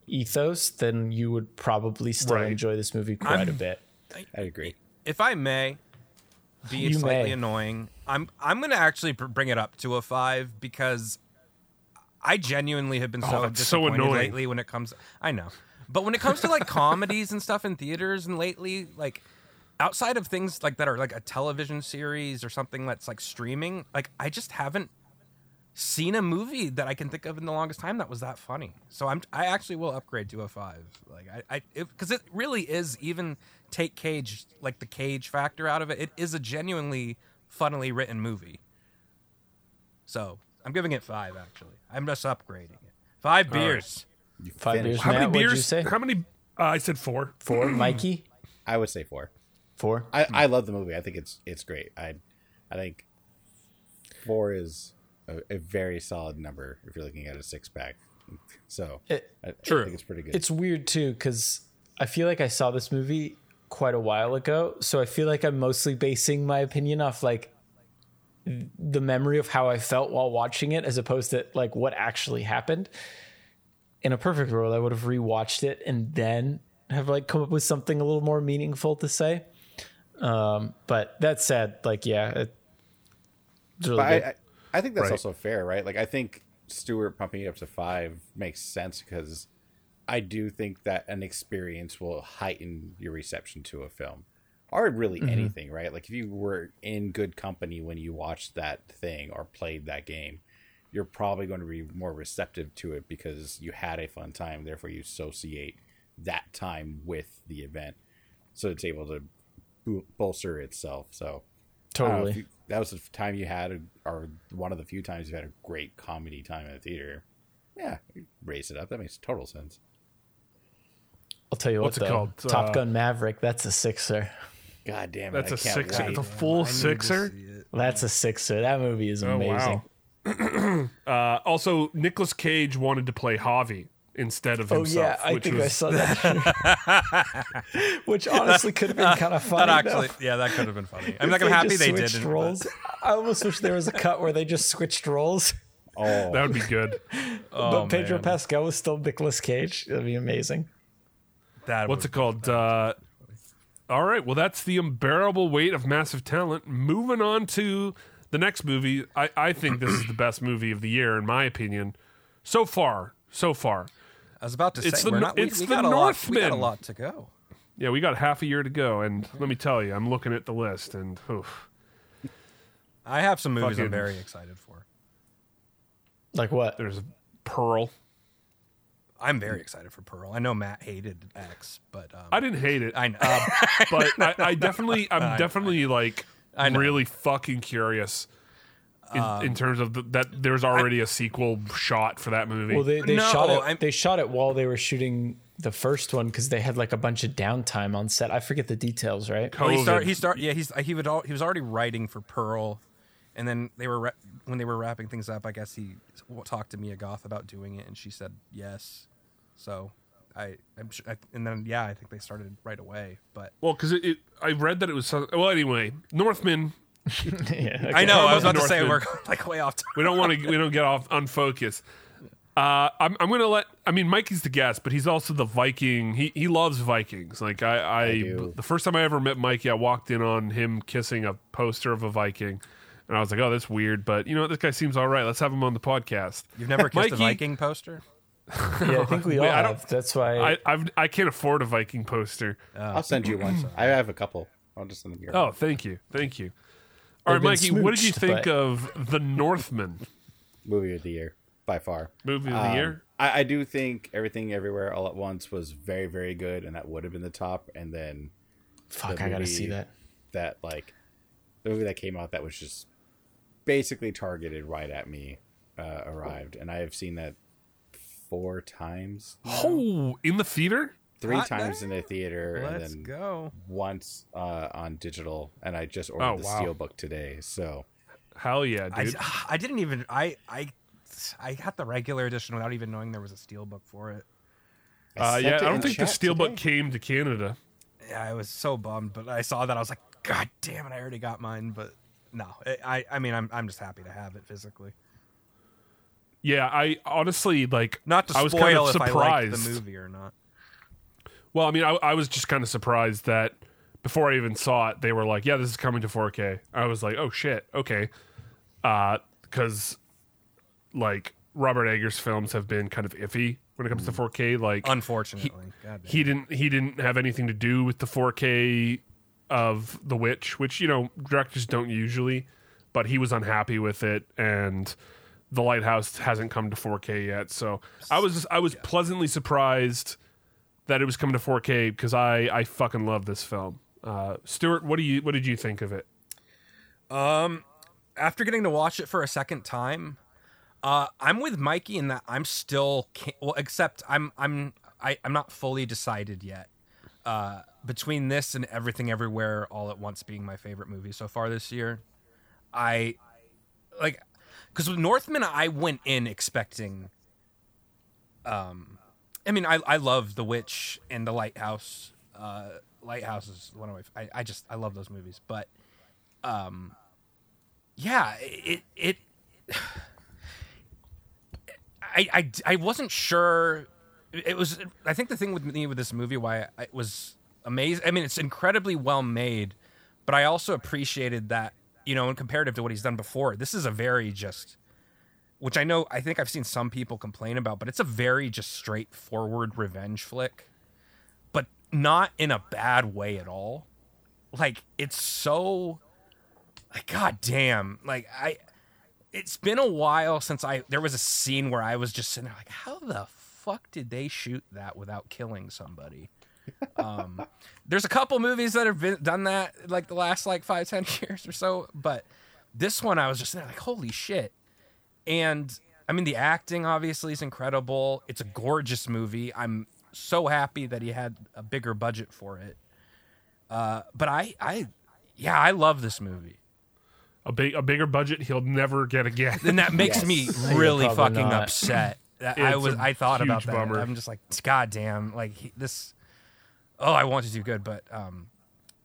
ethos, then you would probably still Right. enjoy this movie quite a bit. I agree. If I may be You slightly may. annoying, I'm I'm gonna actually bring it up to a five because I genuinely have been oh, so Oh, that's so annoying. lately when it comes. I know, but when it comes to like comedies and stuff in theaters and lately, like outside of things like that are like a television series or something that's like streaming, like I just haven't seen a movie that I can think of in the longest time that was that funny. So I'm I actually will upgrade to a five. Like I I because it, really is even take Cage like the Cage factor out of it. It is a genuinely funnily written movie. So I'm giving it five actually. I'm just upgrading it. Five beers. You Five beers. how Mat, many what'd you beers? say? How many? Uh, I said four. Four, Mikey. I would say four. Four. I, I love the movie. I think it's it's great. I I think four is a, a very solid number if you're looking at a six pack. So It- I, True. I think it's pretty good. It's weird too because I feel like I saw this movie quite a while ago, so I feel like I'm mostly basing my opinion off like the memory of how I felt while watching it, as opposed to like what actually happened. In a perfect world, I would have rewatched it and then have like come up with something a little more meaningful to say. Um, but that said, like yeah, it, it's really But I. I, think that's Right. also fair, right? Like I think Stuart pumping it up to five makes sense because I do think that an experience will heighten your reception to a film, or really Mm-hmm. anything, right? Like if you were in good company when you watched that thing or played that game, you're probably going to be more receptive to it because you had a fun time. Therefore, you associate that time with the event, so it's able to bolster itself. So I don't know, totally. if you- that was the time you had, or one of the few times you had a great comedy time in the theater. Yeah, raise it up. That makes total sense. I'll tell you What's it what though, called? Top Uh, Gun Maverick, that's a sixer. God damn it! That's I a can't sixer. wait. The full I sixer. That's a sixer. That movie is Oh amazing. wow. uh, also, Nicolas Cage wanted to play Javi instead of Oh himself. yeah, I which think was, I saw that. which honestly could have been kind of funny. That though. yeah, that could have been funny. I'm If like, I'm happy they switched didn't. but roles. I almost wish there was a cut where they just switched roles, Oh, That would be good. Oh, but Pedro man. Pascal was still Nicolas Cage. That'd be amazing. That What's it called? Uh, all right. Well, that's the unbearable weight of massive talent. Moving on to the next movie. I, I think this is the best movie of the year, in my opinion, so far. So far. I was about to say, It's say the we're not. It's we the got a lot. We got a lot to go. Yeah, we got half a year to go, and let me tell you, I'm looking at the list, and oof, I have some movies Fucking- I'm very excited for. Like what? there's Pearl. I'm very excited for Pearl. I know Mat hated X, but um, I didn't hate it. I know. uh, but I, I definitely, I'm I- definitely like I know. really fucking curious in, um, in terms of the, that. There's already a sequel shot for that movie. Well, they, they No, shot it. Oh, I'm- They shot it while they were shooting the first one because they had like a bunch of downtime on set. I forget the details, right? Well, he COVID. start. He start. Yeah, he's he would. All, he was already writing for Pearl, and then they were when they were wrapping things up. I guess he talked to Mia Goth about doing it, and she said yes. So, I, I'm sure, I, and then yeah, I think they started right away. But well, because it, it, I read that it was. Well, anyway, Northman. yeah, I know I was about about to say we're like way off. We don't want to. we don't get off unfocused. Uh, I'm, I'm gonna let. I mean, Mikey's the guest, but he's also the Viking. He he loves Vikings. Like I, I, do. the first time I ever met Mikey, I walked in on him kissing a poster of a Viking, and I was like, "Oh, that's weird." But you know, what? this guy seems all right. Let's have him on the podcast. You've never kissed a Viking poster? Yeah, I think we all Wait, I don't- have. That's why. I I've, I can't afford a Viking poster. I'll send you one. I have a couple. I'll just send them your Oh, thank you, thank you. All right, been Mikey, what did you think but- of the Northman movie of the year by far. movie of the Um, year? I, I do think everything everywhere all at once was very very good, and that would have been the top. And then Fuck, the I gotta see that. That like the movie that came out that was just basically targeted right at me uh, arrived, and I have seen that four times, Oh, in the theater? Three Hot times damn. in the theater, Let's and then go. once uh, on digital. And I just ordered Oh, the wow. steelbook today, so Hell yeah, dude. I didn't even I I I got the regular edition without even knowing there was a steelbook for it. Uh, yeah, it I don't think the steelbook today. came to Canada. Yeah, I was so bummed, but I saw that I was like, God damn it! I already got mine, but no, I I, I mean I'm I'm just happy to have it physically. Yeah, I honestly like. Not to I was spoil kind of if surprised. I liked the movie or not. Well, I mean, I, I was just kind of surprised that before I even saw it, they were like, "Yeah, this is coming to 4K." I was like, "Oh shit, okay," uh, because like Robert Eggers films have been kind of iffy when it comes to mm. 4K. Like, Unfortunately, damn. he didn't he didn't have anything to do with the 4K of The Witch, which you know directors don't usually, but he was unhappy with it, and The Lighthouse hasn't come to 4K yet. So I was I was pleasantly surprised that it was coming to 4K because I I fucking love this film. Uh, Stuart, what do you what did you think of it? Um, after getting to watch it for a second time, uh, I'm with Mikey in that I'm still well, except I'm I'm I, I'm not fully decided yet. Uh, between this and Everything Everywhere All at Once being my favorite movie so far this year, I like because with Northman I went in expecting. Um, I mean I I love The Witch and The Lighthouse. Uh, Lighthouse is one of my I, I just I love those movies, but um yeah it it I, I i wasn't sure it was i think the thing with me with this movie why I- it was amazing i mean it's incredibly well made but i also appreciated that you know in comparative to what he's done before this is a very just which i know i think i've seen some people complain about but it's a very just straightforward revenge flick but not in a bad way at all. Like it's so like god damn. Like i it's been a while since i there was a scene where i was just sitting there like how the fuck did they shoot that without killing somebody? Um there's a couple movies that have been done that like the last like five ten years or so but this one i was just like holy shit and i mean the acting obviously is incredible it's a gorgeous movie i'm so happy that he had a bigger budget for it uh but i i yeah i love this movie A big a bigger budget he'll never get again. and that makes me really fucking not. upset. That I was a I thought about that. bummer. I'm just like, God damn, like he, this. Oh, I want to do good, but um,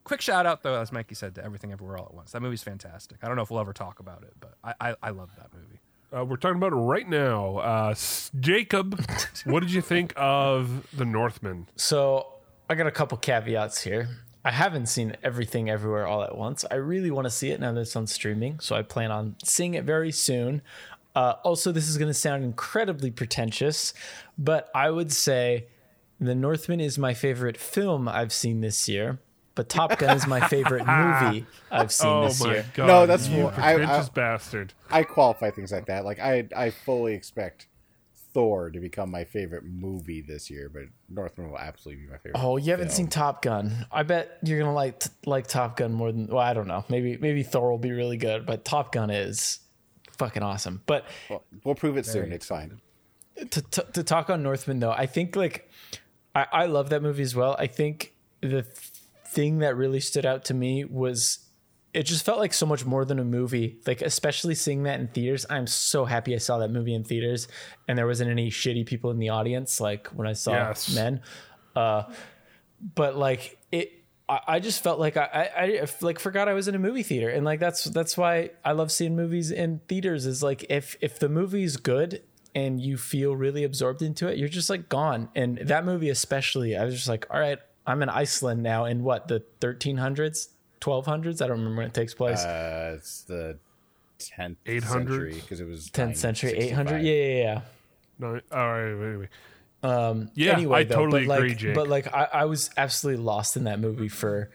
quick shout out though, as Mikey said, to Everything Everywhere All at Once. That movie's fantastic. I don't know if we'll ever talk about it, but I I, I love that movie. Uh, we're talking about it right now. Uh, Jacob, what did you think of The Northman? So I got a couple caveats here. I haven't seen everything everywhere all at once. I really want to see it now that it's on streaming, so I plan on seeing it very soon. Uh, also, this is going to sound incredibly pretentious, but I would say The Northman is my favorite film I've seen this year, but Top Gun is my favorite movie I've seen Oh this my year. god! No, that's you more- I- I- bastard. I qualify things like that. Like I, I fully expect Thor to become my favorite movie this year, but Northman will absolutely be my favorite. Oh, you haven't film. seen Top Gun. I bet you're gonna like like Top Gun more than. Well, I don't know. Maybe maybe Thor will be really good, but Top Gun is fucking awesome. But Well, we'll prove it soon. It's fine. to, to, to talk on Northman though, I think like I, I love that movie as well. I think the th- thing that really stood out to me was it just felt like so much more than a movie. Like especially seeing that in theaters, I'm so happy I saw that movie in theaters, and there wasn't any shitty people in the audience like when I saw Yes. Men. Uh, but like it. I I just felt like I, I, I like forgot I was in a movie theater, and like that's that's why I love seeing movies in theaters. Is like if if the movie's good and you feel really absorbed into it, you're just like gone. And that movie especially, I was just like, all right, I'm in Iceland now in what the 1300s, 1200s. I don't remember when it takes place. Uh, it's the tenth 800s? century because it was 10th century, 800. Yeah, yeah, yeah. No, all right, wait, wait. Um, Yeah, anyway, I though, totally but agree, like, Jake. But like, I, I was absolutely lost in that movie for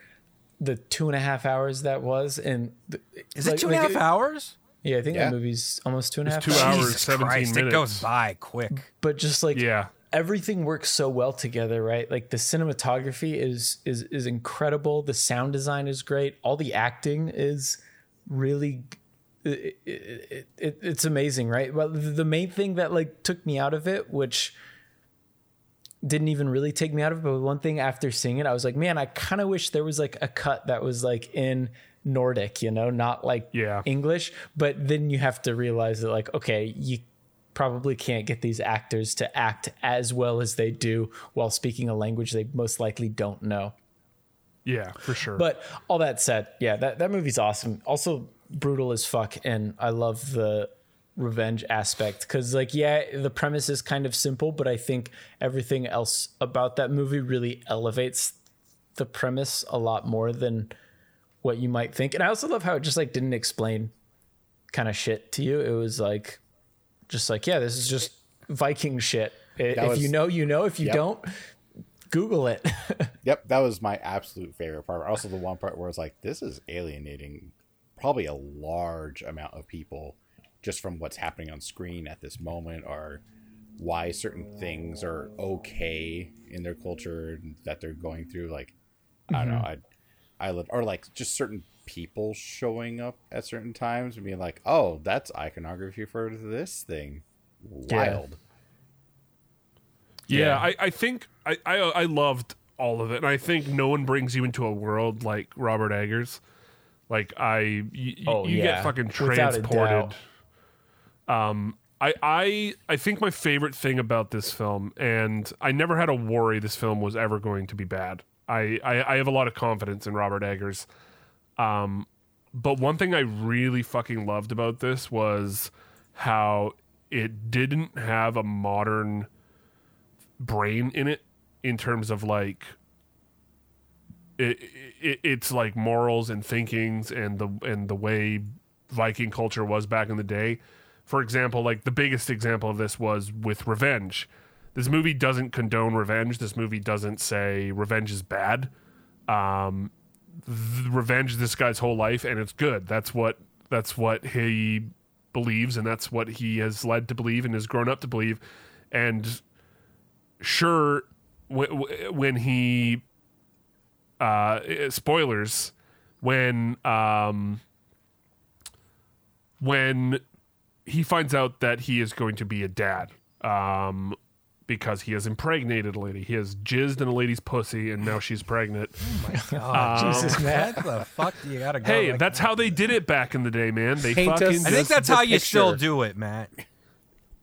the two and a half hours that was. And th- Is like- it two and a like half hours? Yeah, I think Yeah. that movie's almost two and a half two hours. hours, Jesus 17 Christ, minutes. it goes by quick. But just like Yeah. Everything works so well together, right? Like the cinematography is is is incredible. The sound design is great. All the acting is really it, it, it, it's amazing, right? Well, the main thing that like took me out of it, which didn't even really take me out of it, but one thing after seeing it, I was like, man, I kind of wish there was like a cut that was like in Nordic, you know, not like Yeah. English. But then you have to realize that, like, okay, you probably can't get these actors to act as well as they do while speaking a language they most likely don't know. Yeah, for sure. But all that said, yeah, that, that movie's awesome. Also brutal as fuck, and I love the revenge aspect because, like, yeah, the premise is kind of simple, but I think everything else about that movie really elevates the premise a lot more than what you might think. And I also love how it just like didn't explain kind of shit to you. It was like just like, yeah, this is just Viking shit. I- If was- you know, you know. If you Yep. don't, Google it. Yep, that was my absolute favorite part. Also, the one part where it's like, this is alienating probably a large amount of people just from what's happening on screen at this moment, or why certain things are okay in their culture that they're going through. Like, I don't know, mm-hmm. I, I live, or like just certain people showing up at certain times and being like, oh, that's iconography for this thing. Wild. Yeah, Yeah. I, I think I, I I loved all of it, and I think no one brings you into a world like Robert Eggers. Like I, you, Oh, you yeah. get fucking transported. Um, I I I think my favorite thing about this film, and I never had a worry this film was ever going to be bad. I I, I have a lot of confidence in Robert Eggers. Um, but one thing I really fucking loved about this was how it didn't have a modern brain in it in terms of like it, it it's like morals and thinkings and the and the way Viking culture was back in the day. For example, like the biggest example of this was with revenge. This movie doesn't condone revenge. This movie doesn't say revenge is bad. Um, revenge this guy's whole life, and it's good. That's what that's what he believes, and that's what he has led to believe and has grown up to believe. And sure, when he uh, spoilers when um, when he finds out that he is going to be a dad um, because he has impregnated a lady. He has jizzed in a lady's pussy, and now she's pregnant. Oh my god, um, Jesus, man. What the fuck you gotta go? Hey, like that's how they did it back in the day, man. They Paint us- fucking. I think that's the how you still do it, Mat.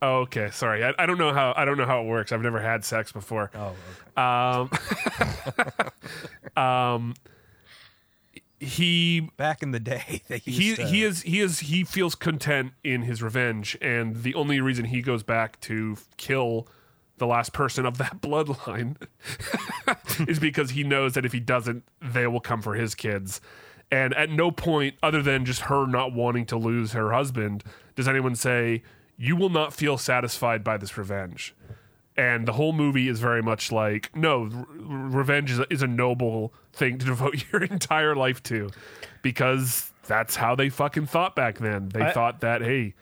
Oh, okay, sorry. I, I don't know how I don't know how it works. I've never had sex before. Oh, Um, um, he back in the day, they used he to, he is he is he feels content in his revenge, and the only reason he goes back to kill the last person of that bloodline is because he knows that if he doesn't, they will come for his kids. And at no point, other than just her not wanting to lose her husband, does anyone say, You will not feel satisfied by this revenge. And the whole movie is very much like, no, r- revenge is a, is a noble thing to devote your entire life to because that's how they fucking thought back then. They I- thought that, hey,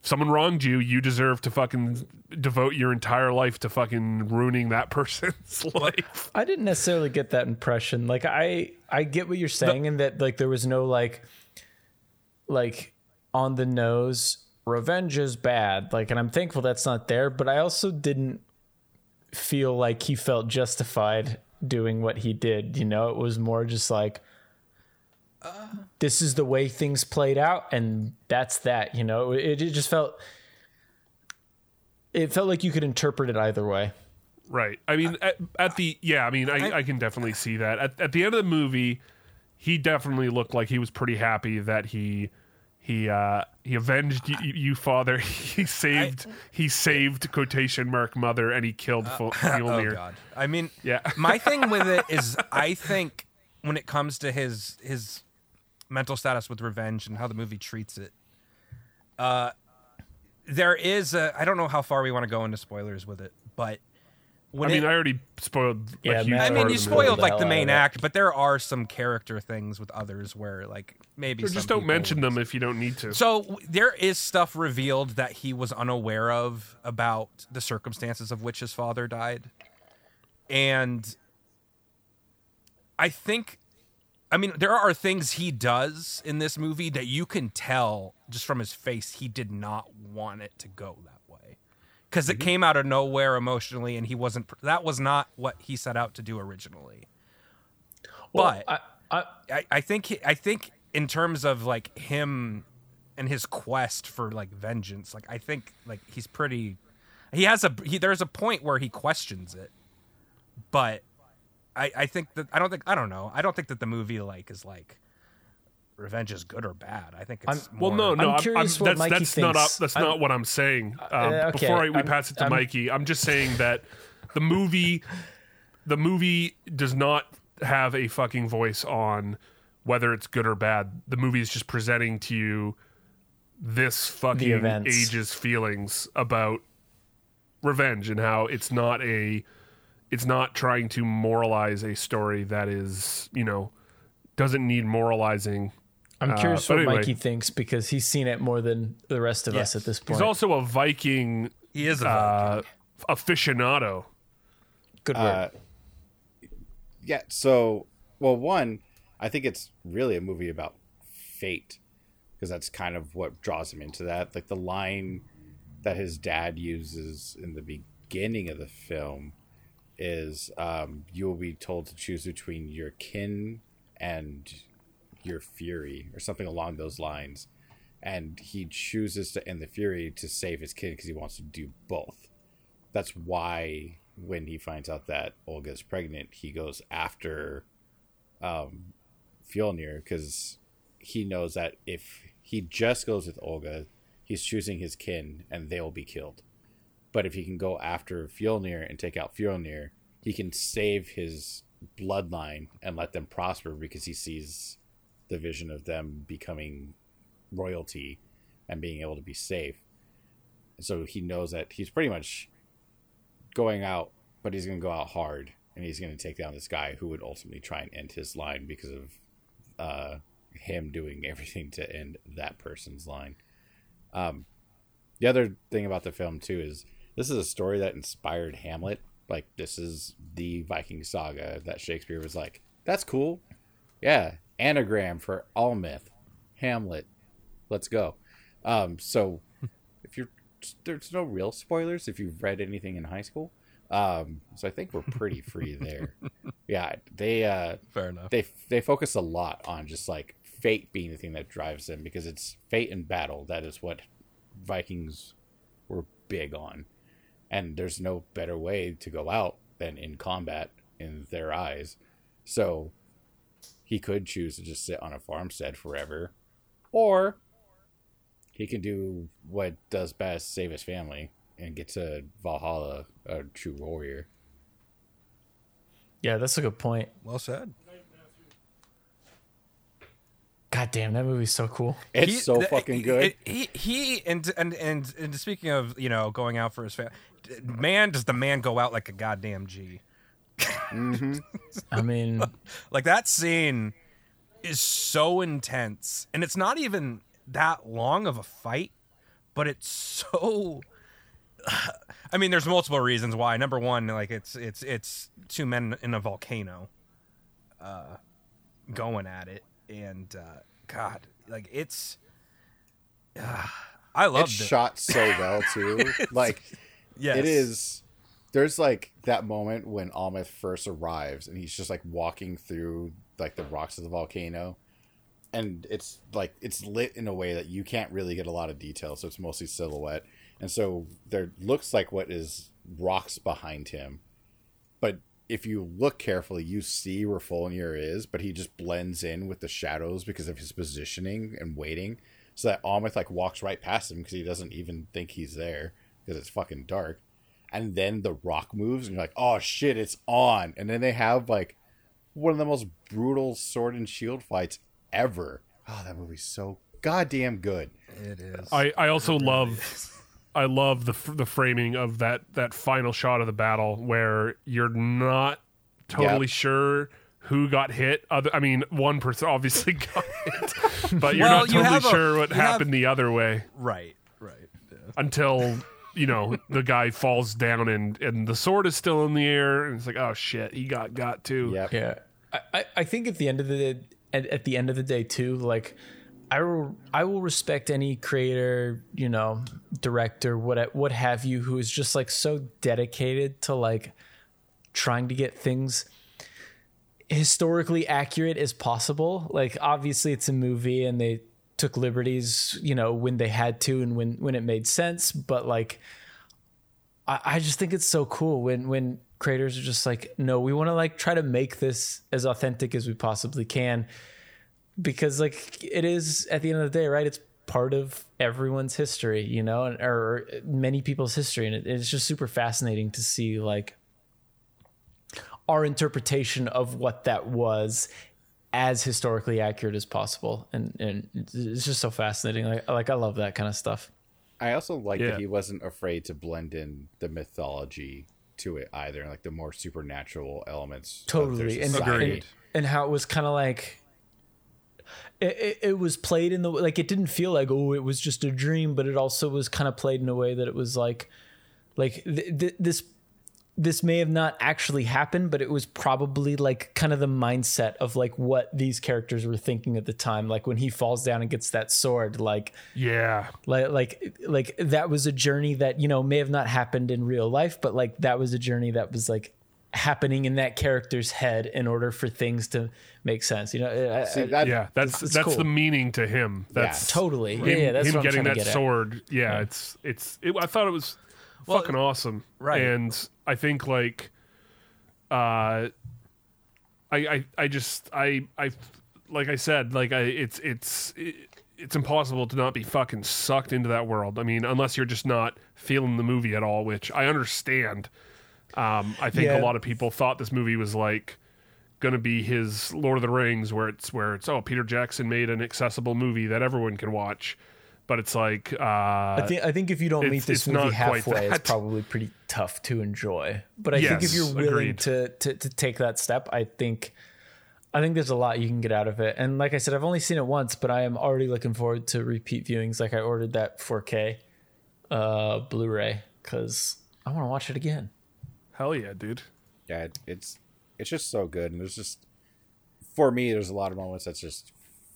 if someone wronged you, you deserve to fucking devote your entire life to fucking ruining that person's life. I didn't necessarily get that impression. Like I I get what you're saying and that like there was no like like on the nose revenge is bad. Like and I'm thankful that's not there, but I also didn't feel like he felt justified doing what he did, you know? It was more just like this is the way things played out and that's that, you know? It, it just felt it felt like you could interpret it either way. Right. I mean, at, at the yeah, I mean, I, I, can definitely see that. At, at the end of the movie, he definitely looked like he was pretty happy that he he uh he avenged you, you father. He saved he saved quotation mark mother, and he killed uh, Oh god. I mean, Yeah. my thing with it is, I think when it comes to his his mental status with revenge and how the movie treats it, uh, there is a. I don't know how far we want to go into spoilers with it, but when I mean, it- I already spoiled. Yeah, huge I mean, you spoiled movie. like the main act, but there are some character things with others where, like, maybe some just don't mention them if you don't need to. So w- there is stuff revealed that he was unaware of about the circumstances of which his father died. And I think I mean there are things he does in this movie that you can tell just from his face he did not want it to go that way. Cuz it mm-hmm. came out of nowhere emotionally and he wasn't that was not what he set out to do originally. Well, But I, I I, I think he, I think in terms of like him and his quest for like vengeance, like I think like he's pretty. He has a he. There's a point where he questions it, but I I think that I don't think I don't know. I don't think that the movie like is like revenge is good or bad. I think it's Well, more- no, no, I'm I'm, curious I'm, what that's Mikey that's not thinks. up, that's I'm- not what I'm saying. Um, Uh, okay, Before I, we I'm- pass it to I'm- Mikey, I'm just saying that the movie, the movie does not have a fucking voice on whether it's good or bad. The movie is just presenting to you this fucking ages feelings about revenge and how it's not a, it's not trying to moralize a story that is you know doesn't need moralizing. I'm Uh, curious but what anyway. Mikey thinks because he's seen it more than the rest of us at this point. He's also a Viking he is a uh, aficionado. Good word. Uh, yeah. So, well, one, I think it's really a movie about fate because that's kind of what draws him into that. Like the line that his dad uses in the beginning of the film is, um, "You will be told to choose between your kin and your fury," or something along those lines. And he chooses to end the fury to save his kin because he wants to do both that's why when he finds out that Olga's pregnant, he goes after um, Fjolnir because he knows that if he just goes with Olga, he's choosing his kin and they'll be killed. But if he can go after Fjolnir and take out Fjolnir, he can save his bloodline and let them prosper because he sees the vision of them becoming royalty and being able to be safe. So he knows that he's pretty much going out, but he's going to go out hard, and he's going to take down this guy who would ultimately try and end his line because of uh, him doing everything to end that person's line. Um, the other thing about the film too is this is a story that inspired Hamlet. Like this is the Viking saga that Shakespeare was like, "That's cool, yeah." Anagram for all myth, Hamlet. Let's go. Um, so if you're there's no real spoilers if you've read anything in high school. Um, so I think we're pretty free there. Yeah, they uh, fair enough. they they focus a lot on just like fate being the thing that drives them because it's fate and battle that is what Vikings were big on, and there's no better way to go out than in combat in their eyes. So he could choose to just sit on a farmstead forever, or he can do what does best, save his family, and get to Valhalla, a true warrior. yeah, that's a good point. well said. God damn, that movie's so cool. It's He- so th- fucking good. He he and and and and speaking of you know going out for his family, man, does the man go out like a goddamn G? I mean, Like that scene is so intense, and it's not even that long of a fight, but it's so. I mean, there's multiple reasons why. Number one, like it's it's it's two men in a volcano, uh, going at it, and uh, God, like it's. Uh, I love it's shot so well too. like Yes. it is. There's like that moment when Amleth first arrives and he's just like walking through like the rocks of the volcano, and it's like it's lit in a way that you can't really get a lot of detail, so it's mostly silhouette, and so there looks like what is rocks behind him, but if you look carefully, you see where Fjolnir is, but he just blends in with the shadows because of his positioning and waiting. So that Amleth like walks right past him because he doesn't even think he's there because it's fucking dark. And then the rock moves, and you're like, "Oh shit, it's on!" And then they have like one of the most brutal sword and shield fights ever. Oh, that movie's so goddamn good. It is. I, I also love I love the f- the framing of that that final shot of the battle where you're not totally Yep. sure who got hit. Other, I mean, one person obviously got hit, but you're Well, not you totally a- sure what you have- happened the other way Right. Right. Yeah. until you know the guy falls down and and the sword is still in the air and it's like oh shit he got got too. Yep. Yeah, I, I, I think at the end of the at, at the end of the day too, like I will I will respect any creator, you know, director, what what have you, who is just like so dedicated to like trying to get things historically accurate as possible. Like obviously it's a movie and they took liberties, you know, when they had to and when when it made sense, but like I, I just think it's so cool when when creators are just like, no, we want to like try to make this as authentic as we possibly can, because like it is at the end of the day, right? It's part of everyone's history, you know, or many people's history, and it, it's just super fascinating to see like our interpretation of what that was as historically accurate as possible. And and it's just so fascinating. Like like I love that kind of stuff. I also like Yeah. that he wasn't afraid to blend in the mythology to it either, like the more supernatural elements. totally. And, and and how it was kind of like it, it, it was played in the like it didn't feel like oh it was just a dream but it also was kind of played in a way that it was like like th- th- this this may have not actually happened but it was probably like kind of the mindset of like what these characters were thinking at the time like when he falls down and gets that sword like Yeah. like like like that was a journey that you know may have not happened in real life but like that was a journey that was like happening in that character's head in order for things to make sense you know I- See, I- that, Yeah, that's it's that's cool. the meaning to him. That's totally him, yeah, yeah that's him what I'm getting trying that to get at. sword. Yeah, it's it's. It, I thought it was fucking awesome. right. and I think like, uh, I I I just I I like I said like I it's it's. It, it's impossible to not be fucking sucked into that world. I mean, unless you're just not feeling the movie at all, which I understand. Um, I think Yeah. a lot of people thought this movie was like going to be his Lord of the Rings, where it's where it's oh Peter Jackson made an accessible movie that everyone can watch, but it's like uh, I think I think if you don't meet this movie halfway, it's probably pretty tough to enjoy. But I think if you're willing to, to to take that step, I think I think there's a lot you can get out of it. And like I said, I've only seen it once, but I am already looking forward to repeat viewings. Like I ordered that 4K uh, Blu-ray because I want to watch it again. hell yeah, dude. yeah, it's it's just so good, and there's just for me, there's a lot of moments that's just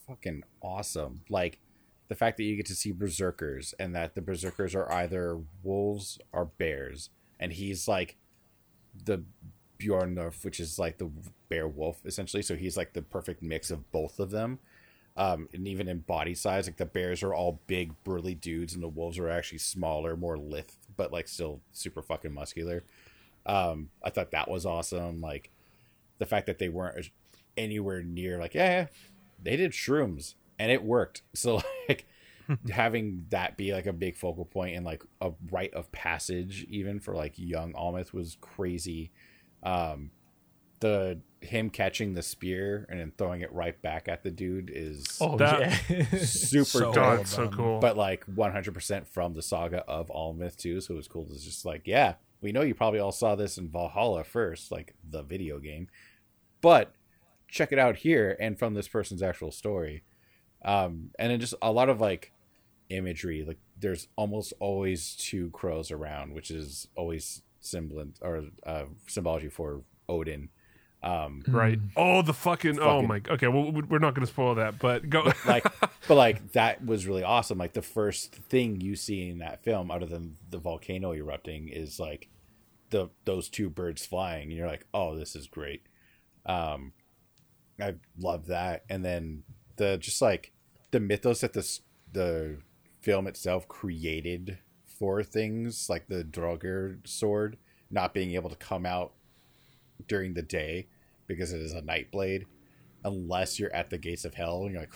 fucking awesome. Like the fact that you get to see berserkers, and that the berserkers are either wolves or bears, and he's like the Bjornulf, which is like the bear wolf essentially. So he's like the perfect mix of both of them. Um, and even in body size, like the bears are all big, burly dudes, and the wolves are actually smaller, more lithe, but like still super fucking muscular. Um, I thought that was awesome. Like the fact that they weren't anywhere near like yeah, they did shrooms and it worked. So having that be like a big focal point and like a rite of passage even for like young Amleth was crazy. Um, the him catching the spear and then throwing it right back at the dude is Oh That- yeah, super So dope. So cool. But like 100% from the saga of Amleth too, so it was cool. to just like, yeah, we know you probably all saw this in Valhalla first, like the video game, but check it out here and from this person's actual story. Um, and then just a lot of like imagery. Like there's almost always two crows around, which is always semblant or uh, symbology for Odin. Um, Right. Oh, the fucking. Oh fucking- my. Okay. Well, we- we're not going to spoil that, but go. like but like that was really awesome like the first thing you see in that film other than the volcano erupting is like the those two birds flying and you're like oh this is great um i love that and then the just like the mythos that this the film itself created for things like the Draugr sword not being able to come out during the day because it is a night blade unless you're at the gates of hell and you're like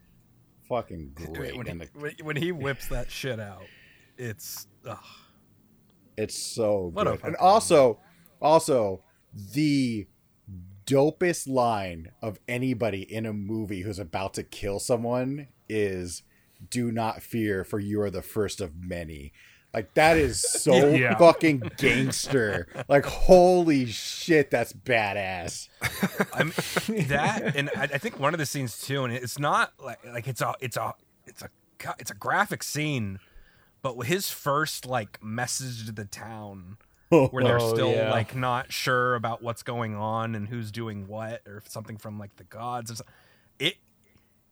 fucking great when, and he, the, when- he whips that shit out, it's ugh. it's so What good and also also the dopest line of anybody in a movie who's about to kill someone is do not fear for you are the first of many like that is so Yeah. fucking gangster like holy shit that's badass I'm that, and I, I think one of the scenes too, and it's not like like it's a it's a it's a gra- it's a graphic scene, but his first like message to the town where they're Oh, still yeah. like not sure about what's going on and who's doing what or something from like the gods. Or so- it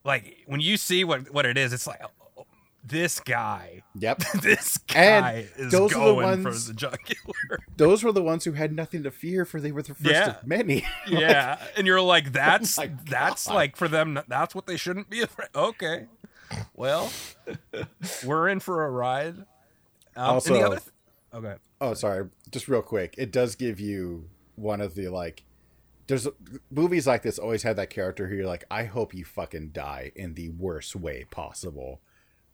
like when you see what what it is, it's like oh, this guy, yep this And guy is those going ones- for the jugular. those were the ones who had nothing to fear for they were the first Yeah. of many yeah, and you're like, that's my that's like for them. That's what they shouldn't be afraid. Okay, well, we're in for a ride. Um, Also- and the other th- oh, ahead. Oh, sorry. Just real quick. It does give you one of the like. There's movies like this always have that character who you're like, I hope you fucking die in the worst way possible,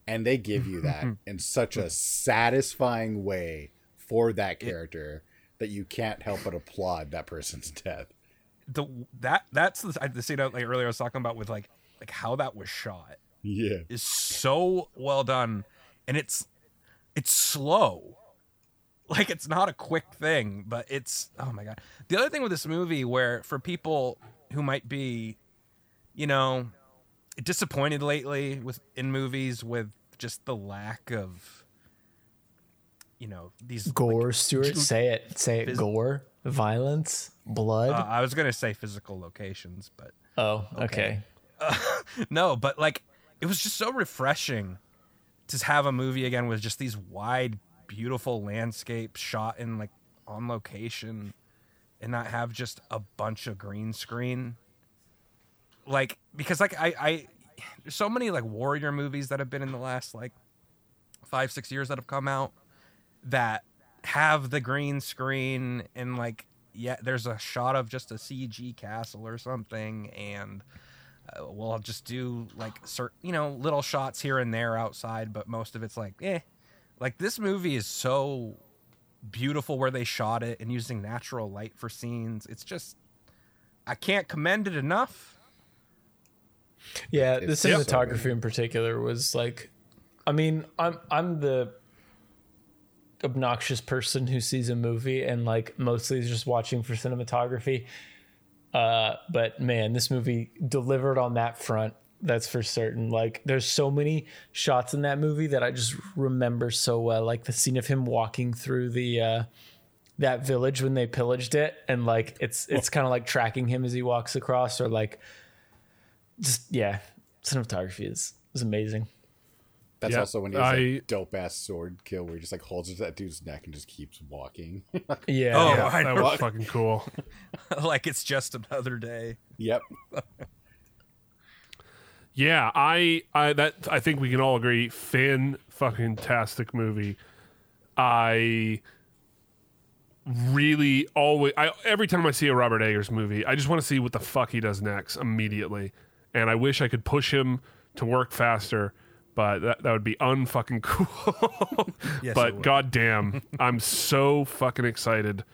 and they give you that in such a satisfying way for that character that you can't help but applaud that person's death. The that that's the, the scene I- like earlier I was talking about with like like how that was shot Yeah. is so well done, and it's it's slow. Like it's not a quick thing, but it's oh my god. The other thing with this movie, where for people who might be, you know, disappointed lately with in movies with just the lack of, you know, these like, Gore, Stuart. ju- Say it. Say it. Phys- Gore, violence, blood. uh, I was gonna say physical locations, but oh, okay. no, but like it was just so refreshing to have a movie again with just these wide, beautiful landscape shot in like on location and not have just a bunch of green screen. Like because like I I there's so many like warrior movies that have been in the last like five, six years that have come out that have the green screen and like yeah, there's a shot of just a CG castle or something and uh, we'll just do like certain you know little shots here and there outside but most of it's like eh like this movie is so beautiful where they shot it and using natural light for scenes it's just i can't commend it enough Yeah, the It's so cinematography in particular was like, I mean, I'm I'm the obnoxious person who sees a movie and like mostly is just watching for cinematography. Uh, but man, this movie delivered on that front. That's for certain. Like, there's so many shots in that movie that I just remember so well. Like the scene of him walking through the uh, that village when they pillaged it, and like it's it's kind of like tracking him as he walks across, or like just yeah, cinematography is is amazing. That's Yeah, also when he has I- a dope ass sword kill where he just like holds it to that dude's neck and just keeps walking. Yeah. Oh, Yeah, I that was fucking cool. like it's just another day yep. Yeah, I, I that I think we can all agree, fan fucking tastic movie. I really always, I every time I see a Robert Eggers movie, I just want to see what the fuck he does next immediately, and I wish I could push him to work faster, but that that would be unfucking cool. Yes, but goddamn, I'm so fucking excited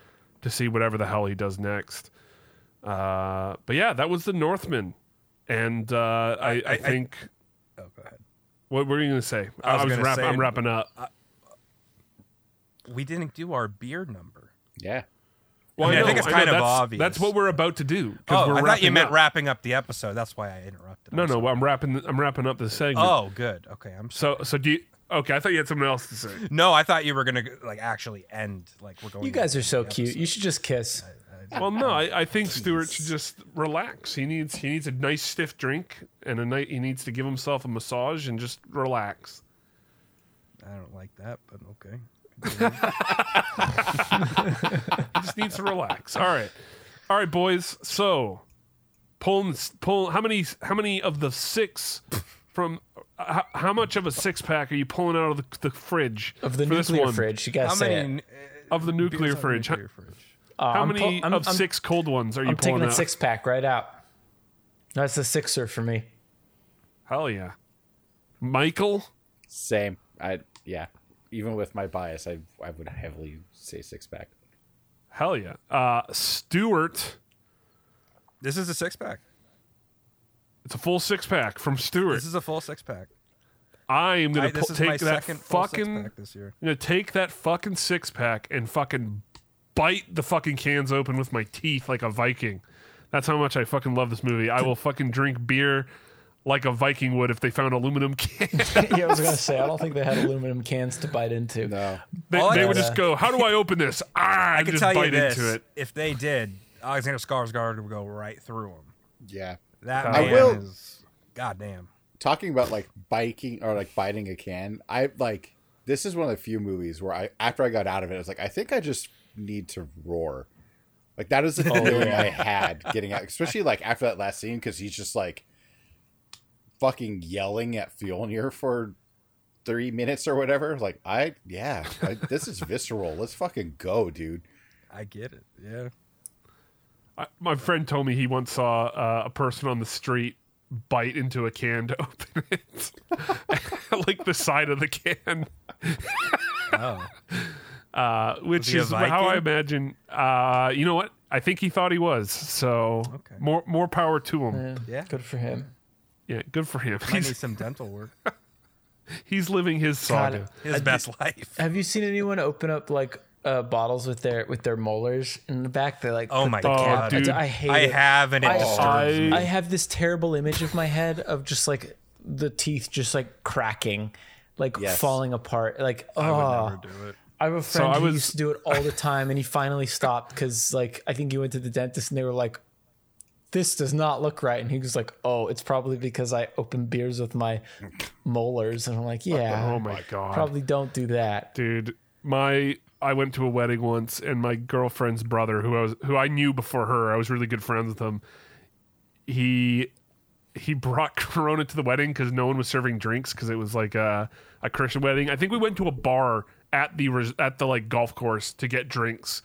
to see whatever the hell he does next. Uh, but yeah, that was the Northman, and uh, I, I, I- I- think. oh go ahead What were you going to say? I was gonna wrap- say- I'm wrapping up. we didn't do our beer number Yeah. Well, I mean, I know, think it's kind of that's, obvious. That's what we're about to do. Oh, we're I thought you meant up. wrapping up the episode. That's why I interrupted. No, I'm no, sorry. I'm wrapping. I'm wrapping up the segment. Oh, good. Okay, I'm sorry. so so do you? Okay, I thought you had something else to say. No, I thought you were gonna like actually end. Like we're going. You guys are so cute. You should just kiss. Well, no, I, I think Stuart should just relax. He needs he needs a nice stiff drink and a night. He needs to give himself a massage and just relax. I don't like that, but okay. He just needs to relax. All right, all right, boys. So pulling pull. How many how many of the six from? Uh, how, how much of a six pack are you pulling out of the, the fridge Of the for this nuclear one? fridge, you gotta How say many? it. Uh, of the nuclear fridge? Nuclear fridge. Uh, How I'm many pull- I'm- of I'm- six cold ones are you I'm pulling taking a out? six pack right out. That's a sixer for me. Hell yeah, Michael. Same. I yeah. Even with my bias, I I would heavily say six pack. Hell yeah, uh, Stuart. This is a six pack. It's a full six pack from Stuart. This is a full six pack. I am gonna I- pu- take that fucking. this year. I'm gonna take that fucking six pack and fucking bite the fucking cans open with my teeth like a Viking. That's how much I fucking love this movie. I will fucking drink beer like a Viking would if they found aluminum cans. yeah, I was gonna say I don't think they had aluminum cans to bite into. No. they they would just go, "How do I open this?" Ah, I and can just tell you bite this: into it. if they did, Alexander Skarsgård would go right through them. Yeah. That I man will- is goddamn. Talking about like biking or like biting a can, I like this is one of the few movies where I after I got out of it, I was like, I think I just need to roar. Like that is the feeling I had getting out, especially like after that last scene because he's just like fucking yelling at Fjolnir for three minutes or whatever. Like I, yeah, I, this is visceral. Let's fucking go, dude. I get it. Yeah. I, my friend told me he once saw uh, a person on the street bite into a can to open it, like the side of the can. Oh. Uh, which he a is how I imagine. Uh, you know what? I think he thought he was. So Okay. more more power to him. Yeah, Yeah. good for him. Yeah, good for him. Might need He's, some dental work. he's living his God, saga. His best life. Have you seen anyone open up like uh, bottles with their with their molars in the back? They like Oh my the Oh, dude. I hate I it. have, and it I- disturbs I- me. I have this terrible image of my head of just like the teeth just like cracking, like Yes. falling apart. Like oh, I would never do it. I have a friend I who was- used to do it all the time, and he finally stopped because, like, I think he went to the dentist, and they were like, "This does not look right," and he was like, "Oh, it's probably because I open beers with my molars," and I'm like, oh "Yeah, Oh my god, probably don't do that." dude! My I went to a wedding once, and my girlfriend's brother, who I was who I knew before her, I was really good friends with him. He he brought Corona to the wedding because no one was serving drinks because it was like a a Christian wedding. I think we went to a bar at the res- at the like golf course to get drinks.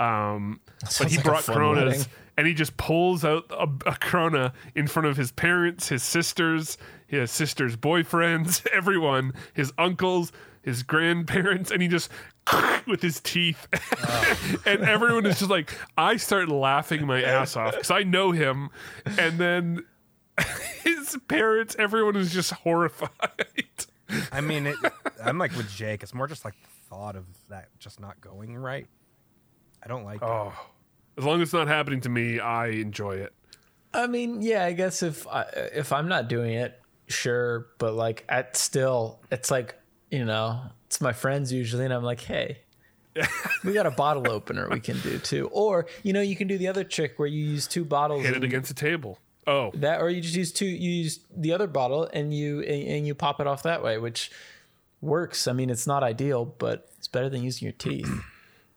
Um, but he like brought Coronas wedding. and he just pulls out a, a Corona in front of his parents, his sisters, his sisters' boyfriends, everyone, his uncles, his grandparents, and he just with his teeth, and everyone is just like, I start laughing my ass off because I know him, and then his parents, everyone is just horrified. I mean, it, I'm like with Jake. It's more just like the thought of that just not going right. I don't like it. Oh, as long as it's not happening to me, I enjoy it. I mean, yeah, I guess if I, if I'm not doing it, sure, but like at still, it's like you know, it's my friends usually, and I'm like, hey. we got a bottle opener we can do too, or you know, you can do the other trick where you use two bottles. Hit it and- against the table. Oh, that or you just use two you use the other bottle and you and, and you pop it off that way which works i mean it's not ideal but it's better than using your teeth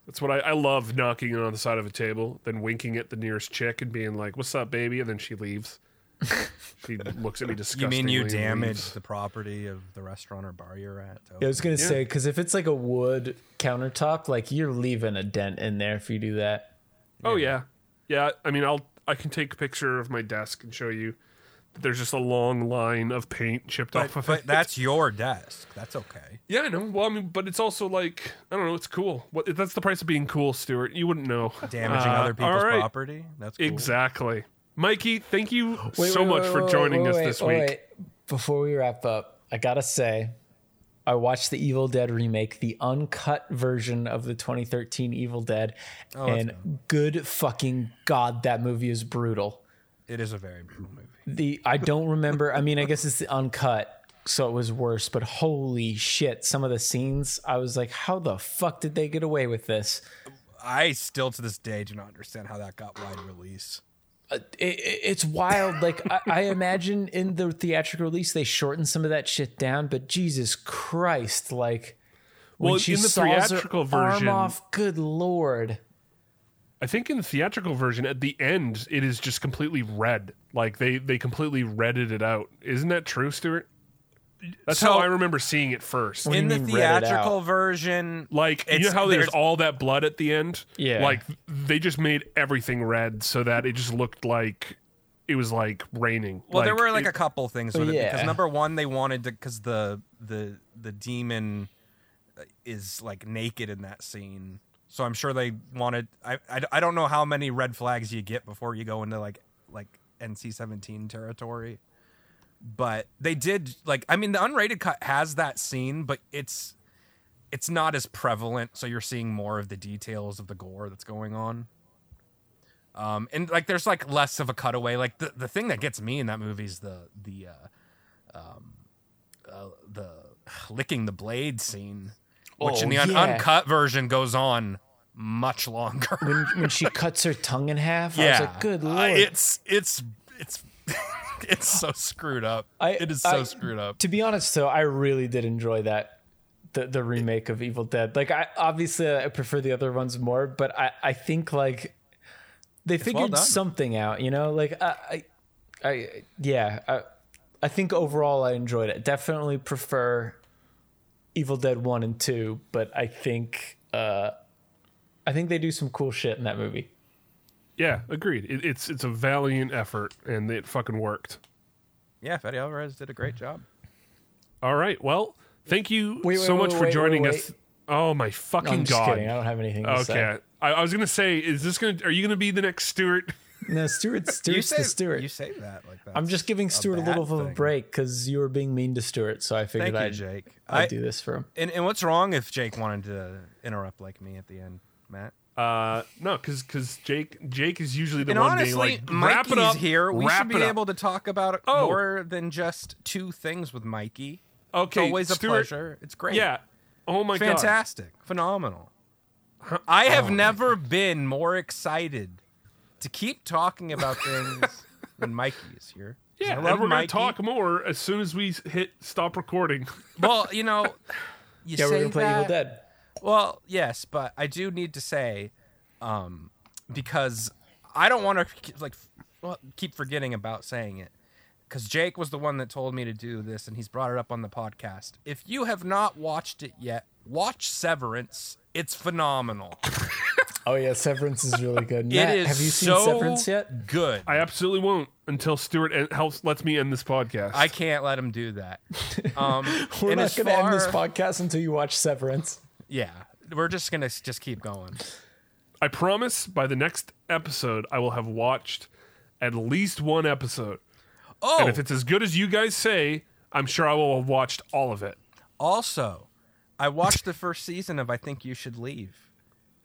That's what I, I love knocking it on the side of a table, then winking at the nearest chick and being like, "What's up, baby?" And then she leaves. she looks at me You disgustingly. mean you and damage the property of the restaurant or bar you're at? to i was gonna Yeah. say because if it's like a wood countertop like you're leaving a dent in there if you do that Oh yeah, yeah. I mean, I'll I can take a picture of my desk and show you. that There's just a long line of paint chipped But, off of but it. that's your desk. That's okay. yeah, I know. Well, I mean, but it's also like I don't know. It's cool. What that's the price of being cool, Stuart. You wouldn't know. Damaging Uh, other people's all right. property. That's cool. Exactly. Mikey, thank you Wait, so wait, much wait, for joining wait, us wait, this wait, week. wait. before we wrap up i gotta say I watched the Evil Dead remake, the uncut version of the 2013 Evil Dead, Oh, and good fucking god, that movie is brutal. It is a very brutal movie. The I don't remember. I mean, I guess it's the uncut, so it was worse. But holy shit, some of the scenes, I was like, how the fuck did they get away with this? I still to this day do not understand how that got wide release. Uh, it, it- it's wild. Like I, I imagine in the theatrical release, they shortened some of that shit down. But Jesus Christ, like when Well, she in the theatrical arm version- off, good lord. I think in the theatrical version, at the end, it is just completely red. Like they they completely redded it out. Isn't that true, Stuart? That's So- how I remember seeing it first. In the mean, read it theatrical version, Like you know how there's, there's- all that blood at the end. Yeah. Like they just made everything red so that it just looked like it was like raining. Well, there were like it- a couple things with it because number one, they wanted to because the the the demon uh, is like naked in that scene, so I'm sure they wanted. I I, I don't know how many red flags you get before you go into like like NC-17 territory, but they did like. I mean, the unrated cut has that scene, but it's it's not as prevalent, so you're seeing more of the details of the gore that's going on. Um, and like there's like less of a cutaway. Like the, the thing that gets me in that movie is the the uh, um, uh, the licking the blade scene, which in Oh, the un- yeah. uncut version goes on much longer. When when she cuts her tongue in half, I was like, good Uh, lord. it's it's it's it's so screwed up. I- it is so I- screwed up. to be honest, though, I really did enjoy that. The, the remake of Evil Dead. Like I obviously I prefer the other ones more, but I, I think like they well figured done. something out, you know? Like I I, I yeah, I, I think overall I enjoyed it. Definitely prefer Evil Dead 1 and 2, but I think uh I think they do some cool shit in that movie. Yeah, agreed. It, it's it's a valiant effort, and it fucking worked. Yeah, Fede Alvarez did a great job. All right, well, thank you Wait, wait, so wait, much for joining wait, us. Oh my No, fucking I'm just god! kidding. I don't have anything to say. Okay, I, I was gonna say, is this gonna? Are you gonna be the next Stuart? No, Stuart You Stuart's say the Stuart. you say that like that. I'm just giving Stuart a, bad little of a break because you were being mean to Stuart, so I figured Thank you, I'd, Jake. I'd I- do this for him. And, and what's wrong if Jake wanted to interrupt like me at the end, Mat? Uh, no, because because Jake Jake is usually the And one honestly, being like, wrap Mikey's it up here. We wrap should be able to talk about Oh. more than just two things with Mikey. Okay, it's always a Stuart- pleasure. It's great. Yeah. Oh my god. fantastic, phenomenal. I have never been more excited to keep talking about things when Mikey is here. Yeah, and we're gonna talk more as soon as we hit stop recording. Well, you know, you Yeah, say we're gonna play that, Evil Dead. Well, yes, but I do need to say, um, because I don't want to like well, keep forgetting about saying it. Because Jake was the one that told me to do this, and he's brought it up on the podcast. If you have not watched it yet, watch Severance. It's phenomenal. Oh yeah, Severance is really good. It Mat, is have you seen so Severance yet? good. I absolutely won't until Stuart helps lets me end this podcast. I can't let him do that. Um, We're and not going to end this podcast until you watch Severance. Yeah, we're just gonna s- just keep going. I promise by the next episode I will have watched at least one episode. Oh, And if it's as good as you guys say, I'm sure I will have watched all of it. Also, I watched the first season of I Think You Should Leave.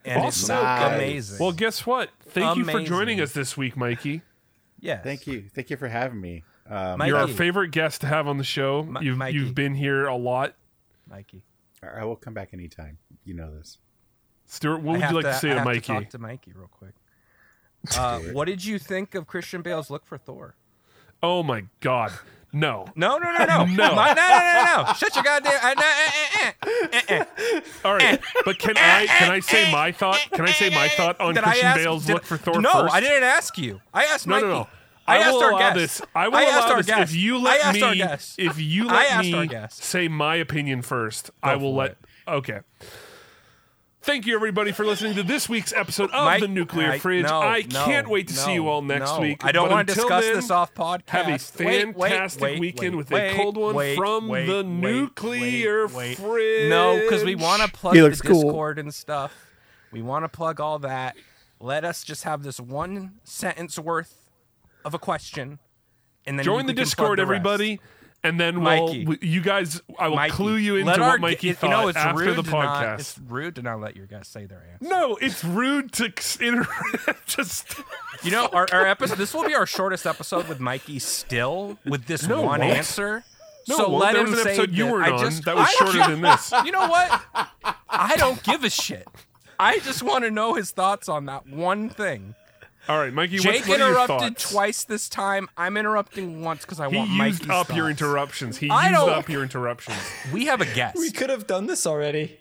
And it's Awesome. Nice. amazing. Well, guess what? Thank you for Amazing. joining us this week, Mikey. yes. Thank you. Thank you for having me. Um, Mikey. You're our favorite guest to have on the show. Mi- you've Mikey. you've been here a lot. Mikey. I will come back anytime. You know this. Stuart, what I would you like to, say I to have Mikey? talk to Mikey real quick. Uh, what did you think of Christian Bale's look for Thor? oh my god. No. No, no, no, no, No. My- no, no, no, no. Shut your goddamn. Uh, no, eh, eh, eh. All right, but can I can I say my thought? Can I say my thought on Did Christian ask- Bale's did- look for Thor No, first? I didn't ask you. I asked No, Mikey. no, no. I, I, asked will our allow guest. this. I will I asked allow our this. guest. If you let me, guest. if you let me say my opinion first, I will let. it. Okay. Thank you, everybody, for listening to this week's episode of Mike- the Nuclear I- Fridge. no, I can't wait to see you all next no. week. I don't want to discuss then, this off podcast. Have a Wait, wait, fantastic wait, weekend wait, with wait, a cold one wait, from wait, the wait, Nuclear wait, wait. Fridge. No, because we want to plug the looks cool. Discord and stuff. We want to plug all that. Let us just have this one sentence worth of a question, and then join the Discord, the everybody. and then we'll, we- you guys, I will Mikey, clue you into what Mikey you thought know, it's after rude the to not- podcast. it's rude to not let your guys say their answer. no, it's rude to interrupt. Just You know, our, our episode. This will be our shortest episode with Mikey still with this No, one won't. answer. no, so won't. let there him was an say episode you I on just, that was I shorter than this. You know what? I don't give a shit. I just want to know his thoughts on that one thing. All right, Mikey. Jake what's, what are your interrupted twice this time. I'm interrupting once because I He want used Mikey's up your interruptions. He I used don't- up your interruptions. We have a guest. We could have done this already.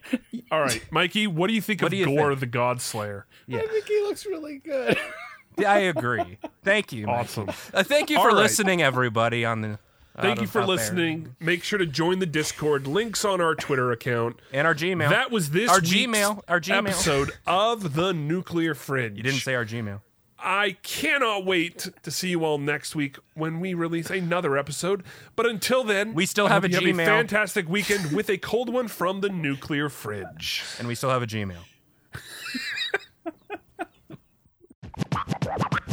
All right, Mikey. What do you think What of do you Gorr think? the God Slayer? Yeah. I think he looks really good. I agree. Thank you. Mikey. Awesome. Uh, thank you for right. listening, everybody. On the Thank you for out there. listening. Make sure to join the Discord. Links on our Twitter account. and our Gmail. That was this Our week's Gmail. Our Gmail. episode of the Nuclear Fridge. You didn't say our Gmail. I cannot wait to see you all next week when we release another episode. But until then, we still have a Gmail. Have a fantastic weekend with a cold one from the nuclear fridge, and we still have a Gmail.